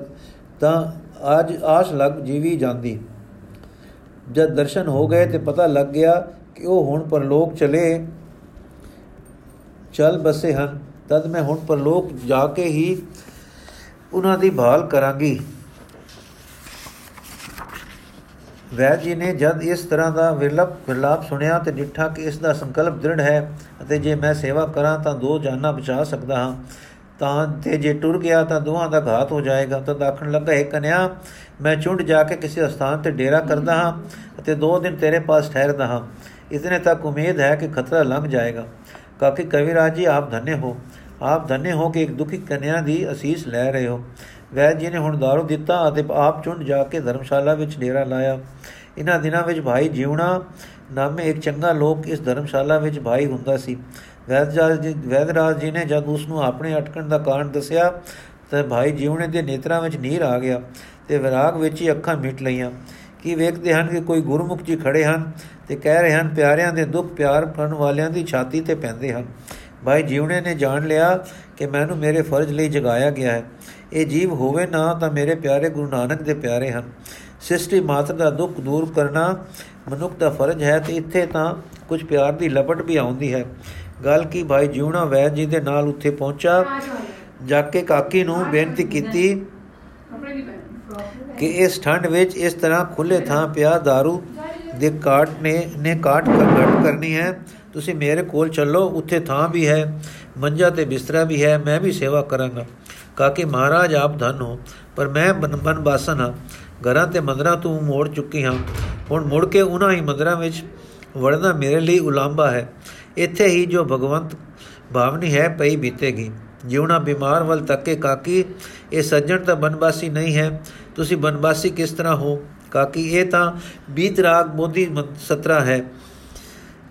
ਤਾਂ ਅੱਜ ਆਸ ਲੱਗ ਜੀਵੀ ਜਾਂਦੀ। ਜਦ ਦਰਸ਼ਨ ਹੋ ਗਏ ਤੇ ਪਤਾ ਲੱਗ ਗਿਆ ਕਿ ਉਹ ਹੁਣ ਪਰਲੋਕ ਚਲੇ। ਚਲ ਬਸੇ ਹਨ ਤਦ ਮੈਂ ਹੁਣ ਪਰਲੋਕ ਜਾ ਕੇ ਹੀ ਉਹਨਾਂ ਦੀ ਭਾਲ ਕਰਾਂਗੀ। ਵੈਦ ਜੀ ਨੇ ਜਦ ਇਸ ਤਰ੍ਹਾਂ ਦਾ ਵਿਰਲਪ, ਵਿਰਲਾਪ ਸੁਣਿਆ ਤੇ ਡਿੱਠਾ ਕਿ ਇਸ ਦਾ ਸੰਕਲਪ ਦ੍ਰਿੜ ਹੈ ਅਤੇ ਜੇ ਮੈਂ ਸੇਵਾ ਕਰਾਂ ਤਾਂ ਦੋ ਜਾਨਾਂ ਬਚਾ ਸਕਦਾ ਹਾਂ। ਤਾਂ ਤੇ ਜੇ ਟੁਰ ਗਿਆ ਤਾਂ ਦੋਹਾਂ ਦਾ ਘਾਤ ਹੋ ਜਾਏਗਾ। ਤਾਂ ਆਖਣ ਲੱਗਾ, ਹੈ ਕਨਿਆ, ਮੈਂ ਚੁੰਡ ਜਾ ਕੇ ਕਿਸੇ ਸਥਾਨ ਤੇ ਡੇਰਾ ਕਰਦਾ ਹਾਂ ਅਤੇ ਦੋ ਦਿਨ ਤੇਰੇ ਪਾਸ ਠਹਿਰਦਾ ਹਾਂ। ਇਤਨੇ ਤੱਕ ਉਮੀਦ ਹੈ ਕਿ ਖਤਰਾ ਲੰਘ ਜਾਏਗਾ। ਕਾਕੀ, ਕਵਿਰਾਜ ਜੀ, ਆਪ ਧੰਨੇ ਹੋ। ਆਪ ਧੰਨੇ ਹੋ ਕਿ ਇੱਕ ਦੁਖੀ ਕਨਿਆ ਦੀ ਅਸੀਸ ਲੈ ਰਹੇ ਹੋ। ਵੈਦ ਜੀ ਨੇ ਹੁਣ ਦਾਰੂ ਦਿੱਤਾ ਅਤੇ ਆਪ ਚੁੰਡ ਜਾ ਕੇ ਧਰਮਸ਼ਾਲਾ ਵਿੱਚ ਡੇਰਾ ਲਾਇਆ। ਇਹਨਾਂ ਦਿਨਾਂ ਵਿੱਚ ਭਾਈ ਜੀਵਣਾ ਨਾਮੇ ਇੱਕ ਚੰਗਾ ਲੋਕ ਇਸ ਧਰਮਸ਼ਾਲਾ ਵਿੱਚ ਭਾਈ ਹੁੰਦਾ ਸੀ। ਵੈਦਰਾਜ ਜੀ ਵੈਦਰਾਜ ਜੀ ਨੇ ਜਦ ਉਸ ਨੂੰ ਆਪਣੇ ਅਟਕਣ ਦਾ ਕਾਰਨ ਦੱਸਿਆ, ਤਾਂ ਭਾਈ ਜੀਵਣੇ ਦੇ ਨੇਤਰਾਂ ਵਿੱਚ ਨੀਰ ਆ ਗਿਆ ਤੇ ਵਿਰਾਗ ਵਿੱਚ ਹੀ ਅੱਖਾਂ ਮਿਟ ਲਈਆਂ। ਕੀ ਵੇਖਦੇ ਹਨ ਕਿ ਕੋਈ ਗੁਰਮੁਖ ਜੀ ਖੜੇ ਹਨ ਤੇ ਕਹਿ ਰਹੇ ਹਨ, ਪਿਆਰਿਆਂ ਦੇ ਦੁੱਖ ਪਿਆਰ ਕਰਨ ਵਾਲਿਆਂ ਦੀ ਛਾਤੀ ਤੇ ਪੈਂਦੇ ਹਨ। ਭਾਈ ਜੀਵਣੇ ਨੇ ਜਾਣ ਲਿਆ ਕਿ ਮੈਨੂੰ ਮੇਰੇ ਫਰਜ਼ ਲਈ ਜਗਾਇਆ ਗਿਆ ਹੈ। ਇਹ ਜੀਵ ਹੋਵੇ ਨਾ ਤਾਂ ਮੇਰੇ ਪਿਆਰੇ ਗੁਰੂ ਨਾਨਕ ਦੇ ਪਿਆਰੇ ਹਨ। ਸਿਸ਼ਟੀ ਮਾਤਰ ਦਾ ਦੁੱਖ ਦੂਰ ਕਰਨਾ ਮਨੁੱਖ ਦਾ ਫਰਜ਼ ਹੈ ਤੇ ਇੱਥੇ ਤਾਂ ਕੁਝ ਪਿਆਰ ਦੀ ਲਪਟ ਵੀ ਆਉਂਦੀ ਹੈ। ਗੱਲ ਕੀ ਭਾਈ ਜੀਵਣਾ ਵੈਦ ਜੀ ਦੇ ਨਾਲ ਉੱਥੇ ਪਹੁੰਚਾ। ਜਾ। ਕੇ ਕਾਕੀ ਨੂੰ ਬੇਨਤੀ ਕੀਤੀ ਕਿ ਇਸ ਠੰਡ ਵਿੱਚ ਇਸ ਤਰ੍ਹਾਂ ਖੁੱਲੇ ਥਾਂ ਪਿਆ दारू ਦੇ ਕਾਟ ਨੇ ਨੇ ਕਾਟ ਘਟ ਕਰਨੀ ਹੈ। ਤੁਸੀਂ ਮੇਰੇ ਕੋਲ ਚੱਲੋ ਉੱਥੇ ਥਾਂ ਵੀ ਹੈ ਮੰਜਾ ਤੇ ਬਿਸਤਰਾ ਵੀ ਹੈ ਮੈਂ ਵੀ ਸੇਵਾ ਕਰਾਂਗਾ। ਕਾਕੇ ਮਹਾਰਾਜ ਆਪ ਧਨ ਹੋ ਪਰ ਮੈਂ ਬਨ ਬਾਸਨ ਹਾਂ। ਘਰਾਂ ਤੇ ਮੰਦਰਾਂ ਤੋਂ ਮੋੜ ਚੁੱਕੀ ਹਾਂ। ਹੁਣ ਮੁੜ ਕੇ ਉਹਨਾਂ ਹੀ ਮੰਦਰਾਂ ਵਿੱਚ ਵੜਨਾ ਮੇਰੇ ਲਈ ਉਲਾਂਬਾ ਹੈ। ਇੱਥੇ ਹੀ ਜੋ ਭਗਵੰਤ ਭਾਵਨੀ ਹੈ, ਪਈ ਬੀਤੇਗੀ। ਜਿਉਣਾ ਬਿਮਾਰ ਵੱਲ ਤੱਕੇ ਕਾਕੀ, ਇਹ ਸੱਜਣ ਤਾਂ ਬਨਵਾਸੀ ਨਹੀਂ ਹੈ। ਤੁਸੀਂ ਬਨਵਾਸੀ ਕਿਸ ਤਰ੍ਹਾਂ ਹੋ? ਕਾਕੀ, ਇਹ ਤਾਂ ਬੀਤ ਰਾਗ ਬੋਧੀ ਸਤਰਾ ਹੈ।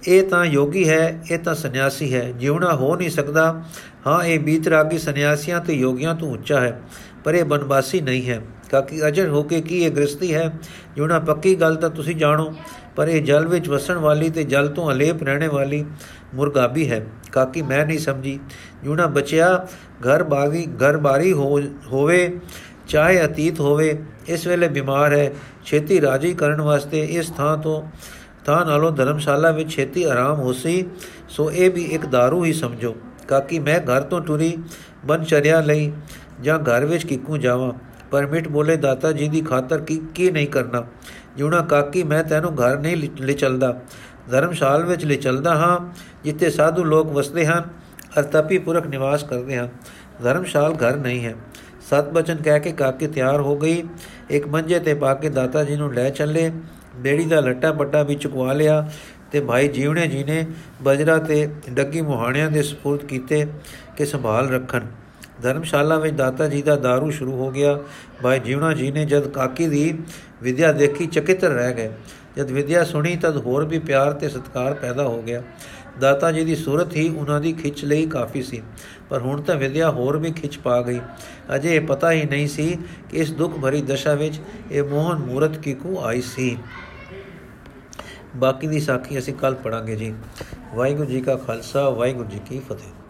ਇਹ ਤਾਂ ਯੋਗੀ ਹੈ, ਇਹ ਤਾਂ ਸੰਨਿਆਸੀ ਹੈ। ਜਿਉਣਾ ਹੋ ਨਹੀਂ ਸਕਦਾ। ਹਾਂ, ਇਹ ਬੀਤ ਰਾਗੀ ਸੰਨਿਆਸੀਆਂ ਤੇ ਯੋਗੀਆਂ ਤੋਂ ਉੱਚਾ ਹੈ, ਪਰ ਇਹ ਬਨਵਾਸੀ ਨਹੀਂ ਹੈ। ਕਾਕੀ ਅਜਰ ਹੋ ਕੇ ਕੀ ਇਹ ਗ੍ਰਸਤੀ ਹੈ? ਜਿਉਣਾ ਪੱਕੀ ਗੱਲ ਤਾਂ ਤੁਸੀਂ ਜਾਣੋ, ਪਰ ਇਹ ਜਲ ਵਿੱਚ ਵਸਣ ਵਾਲੀ ਤੇ ਜਲ ਤੋਂ ਅਲੇਪ ਰਹਿਣੇ ਵਾਲੀ ਮੁਰਗਾਬੀ ਹੈ। ਕਾਕੀ, ਮੈਂ ਨਹੀਂ ਸਮਝੀ। ਜਿਉਣਾ ਬਚਿਆ, ਘਰ ਬਾਗੀ, ਘਰ ਬਾਰੀ ਹੋਵੇ, ਚਾਹੇ ਅਤੀਤ ਹੋਵੇ, ਇਸ ਵੇਲੇ ਬਿਮਾਰ ਹੈ। ਛੇਤੀ ਰਾਜੀ ਕਰਨ ਵਾਸਤੇ ਇਸ ਥਾਂ ਤੋਂ, ਥਾਂ ਨਾਲੋਂ ਧਰਮਸ਼ਾਲਾ ਵਿੱਚ ਛੇਤੀ ਆਰਾਮ ਹੋਸੀ, ਸੋ ਇਹ ਵੀ ਇੱਕ दारू ਹੀ ਸਮਝੋ। ਕਾਕੀ, ਮੈਂ ਘਰ ਤੋਂ ਟੁਰੀ ਬਨਚਰਿਆ ਲਈ ਜਾਂ ਘਰ ਵਿੱਚ ਕਿੱਕੂ ਜਾਵਾਂ। ਪਰਮਿਟ ਬੋਲੇ, ਦਾਤਾ ਜੀ ਦੀ ਖਾਤਰ ਕੀ ਕੀ ਨਹੀਂ ਕਰਨਾ? ਜਿਉਣਾ ਕਾਕੀ, ਮੈਂ ਤੈਨੂੰ ਘਰ ਨਹੀਂ ਲੈ ਚਲਦਾ। ਧਰਮਸ਼ਾਲ ਵਿੱਚ ਲੈ ਚਲਦਾ ਹਾਂ, ਜਿੱਥੇ ਸਾਧੂ ਲੋਕ ਵਸਦੇ ਹਨ, ਅਰ ਤਪੀ ਪੁਰਖ ਨਿਵਾਸ ਕਰਦੇ ਹਨ ਧਰਮਸ਼ਾਲ ਘਰ ਨਹੀਂ ਹੈ। ਸਤ ਬਚਨ ਕਹਿ ਕੇ ਕਾਕੀ ਤਿਆਰ ਹੋ ਗਈ। ਇੱਕ ਮੰਜੇ ਤੇ ਪਾ ਕੇ ਦਾਤਾ ਜੀ ਨੂੰ ਲੈ ਚੱਲੇ। ਬੇੜੀ ਦਾ ਲੱਟਾ ਪੱਟਾ ਵੀ ਚੁਕਵਾ ਲਿਆ ਤੇ ਭਾਈ ਜੀਵਣੇ ਜੀ ਨੇ ਬਜਰਾ ਤੇ ਡੱਗੀ ਮੁਹਾਣਿਆਂ ਦੇ ਸਪੁਰਦ ਕੀਤੇ ਕਿ ਸੰਭਾਲ ਰੱਖਣ। ਧਰਮਸ਼ਾਲਾ ਵਿੱਚ ਦਾਤਾ ਜੀ ਦਾ दारू ਸ਼ੁਰੂ ਹੋ ਗਿਆ। ਭਾਈ ਜੀਵਣਾ ਜੀ ਨੇ ਜਦ ਕਾਕੀ ਦੀ ਵਿਦਿਆ ਦੇਖੀ ਚਕਿਤ ਰਹਿ ਗਏ। ਜਦ ਵਿਦਿਆ ਸੁਣੀ, ਤਦ ਹੋਰ ਵੀ ਪਿਆਰ ਤੇ ਸਤਕਾਰ ਪੈਦਾ ਹੋ ਗਿਆ। ਦਾਤਾ ਜੀ ਦੀ ਸੂਰਤ ਹੀ ਉਹਨਾਂ ਦੀ ਖਿੱਚ ਲਈ ਕਾਫੀ ਸੀ, ਪਰ ਹੁਣ ਤਾਂ ਵਿਦਿਆ ਹੋਰ ਵੀ ਖਿੱਚ ਪਾ ਗਈ। ਅਜੇ ਪਤਾ ਹੀ ਨਹੀਂ ਸੀ ਕਿ ਇਸ ਦੁੱਖ ਭਰੀ ਦਸ਼ਾ ਵਿੱਚ ਇਹ ਮੋਹਨ ਮੂਰਤ ਕਿਕੂ ਆਈ ਸੀ। ਬਾਕੀ ਦੀ ਸਾਖੀ ਅਸੀਂ ਕੱਲ ਪੜਾਂਗੇ ਜੀ। ਵਾਹਿਗੁਰੂ ਜੀ ਕਾ ਖਾਲਸਾ, ਵਾਹਿਗੁਰੂ ਜੀ ਕੀ ਫਤਿਹ।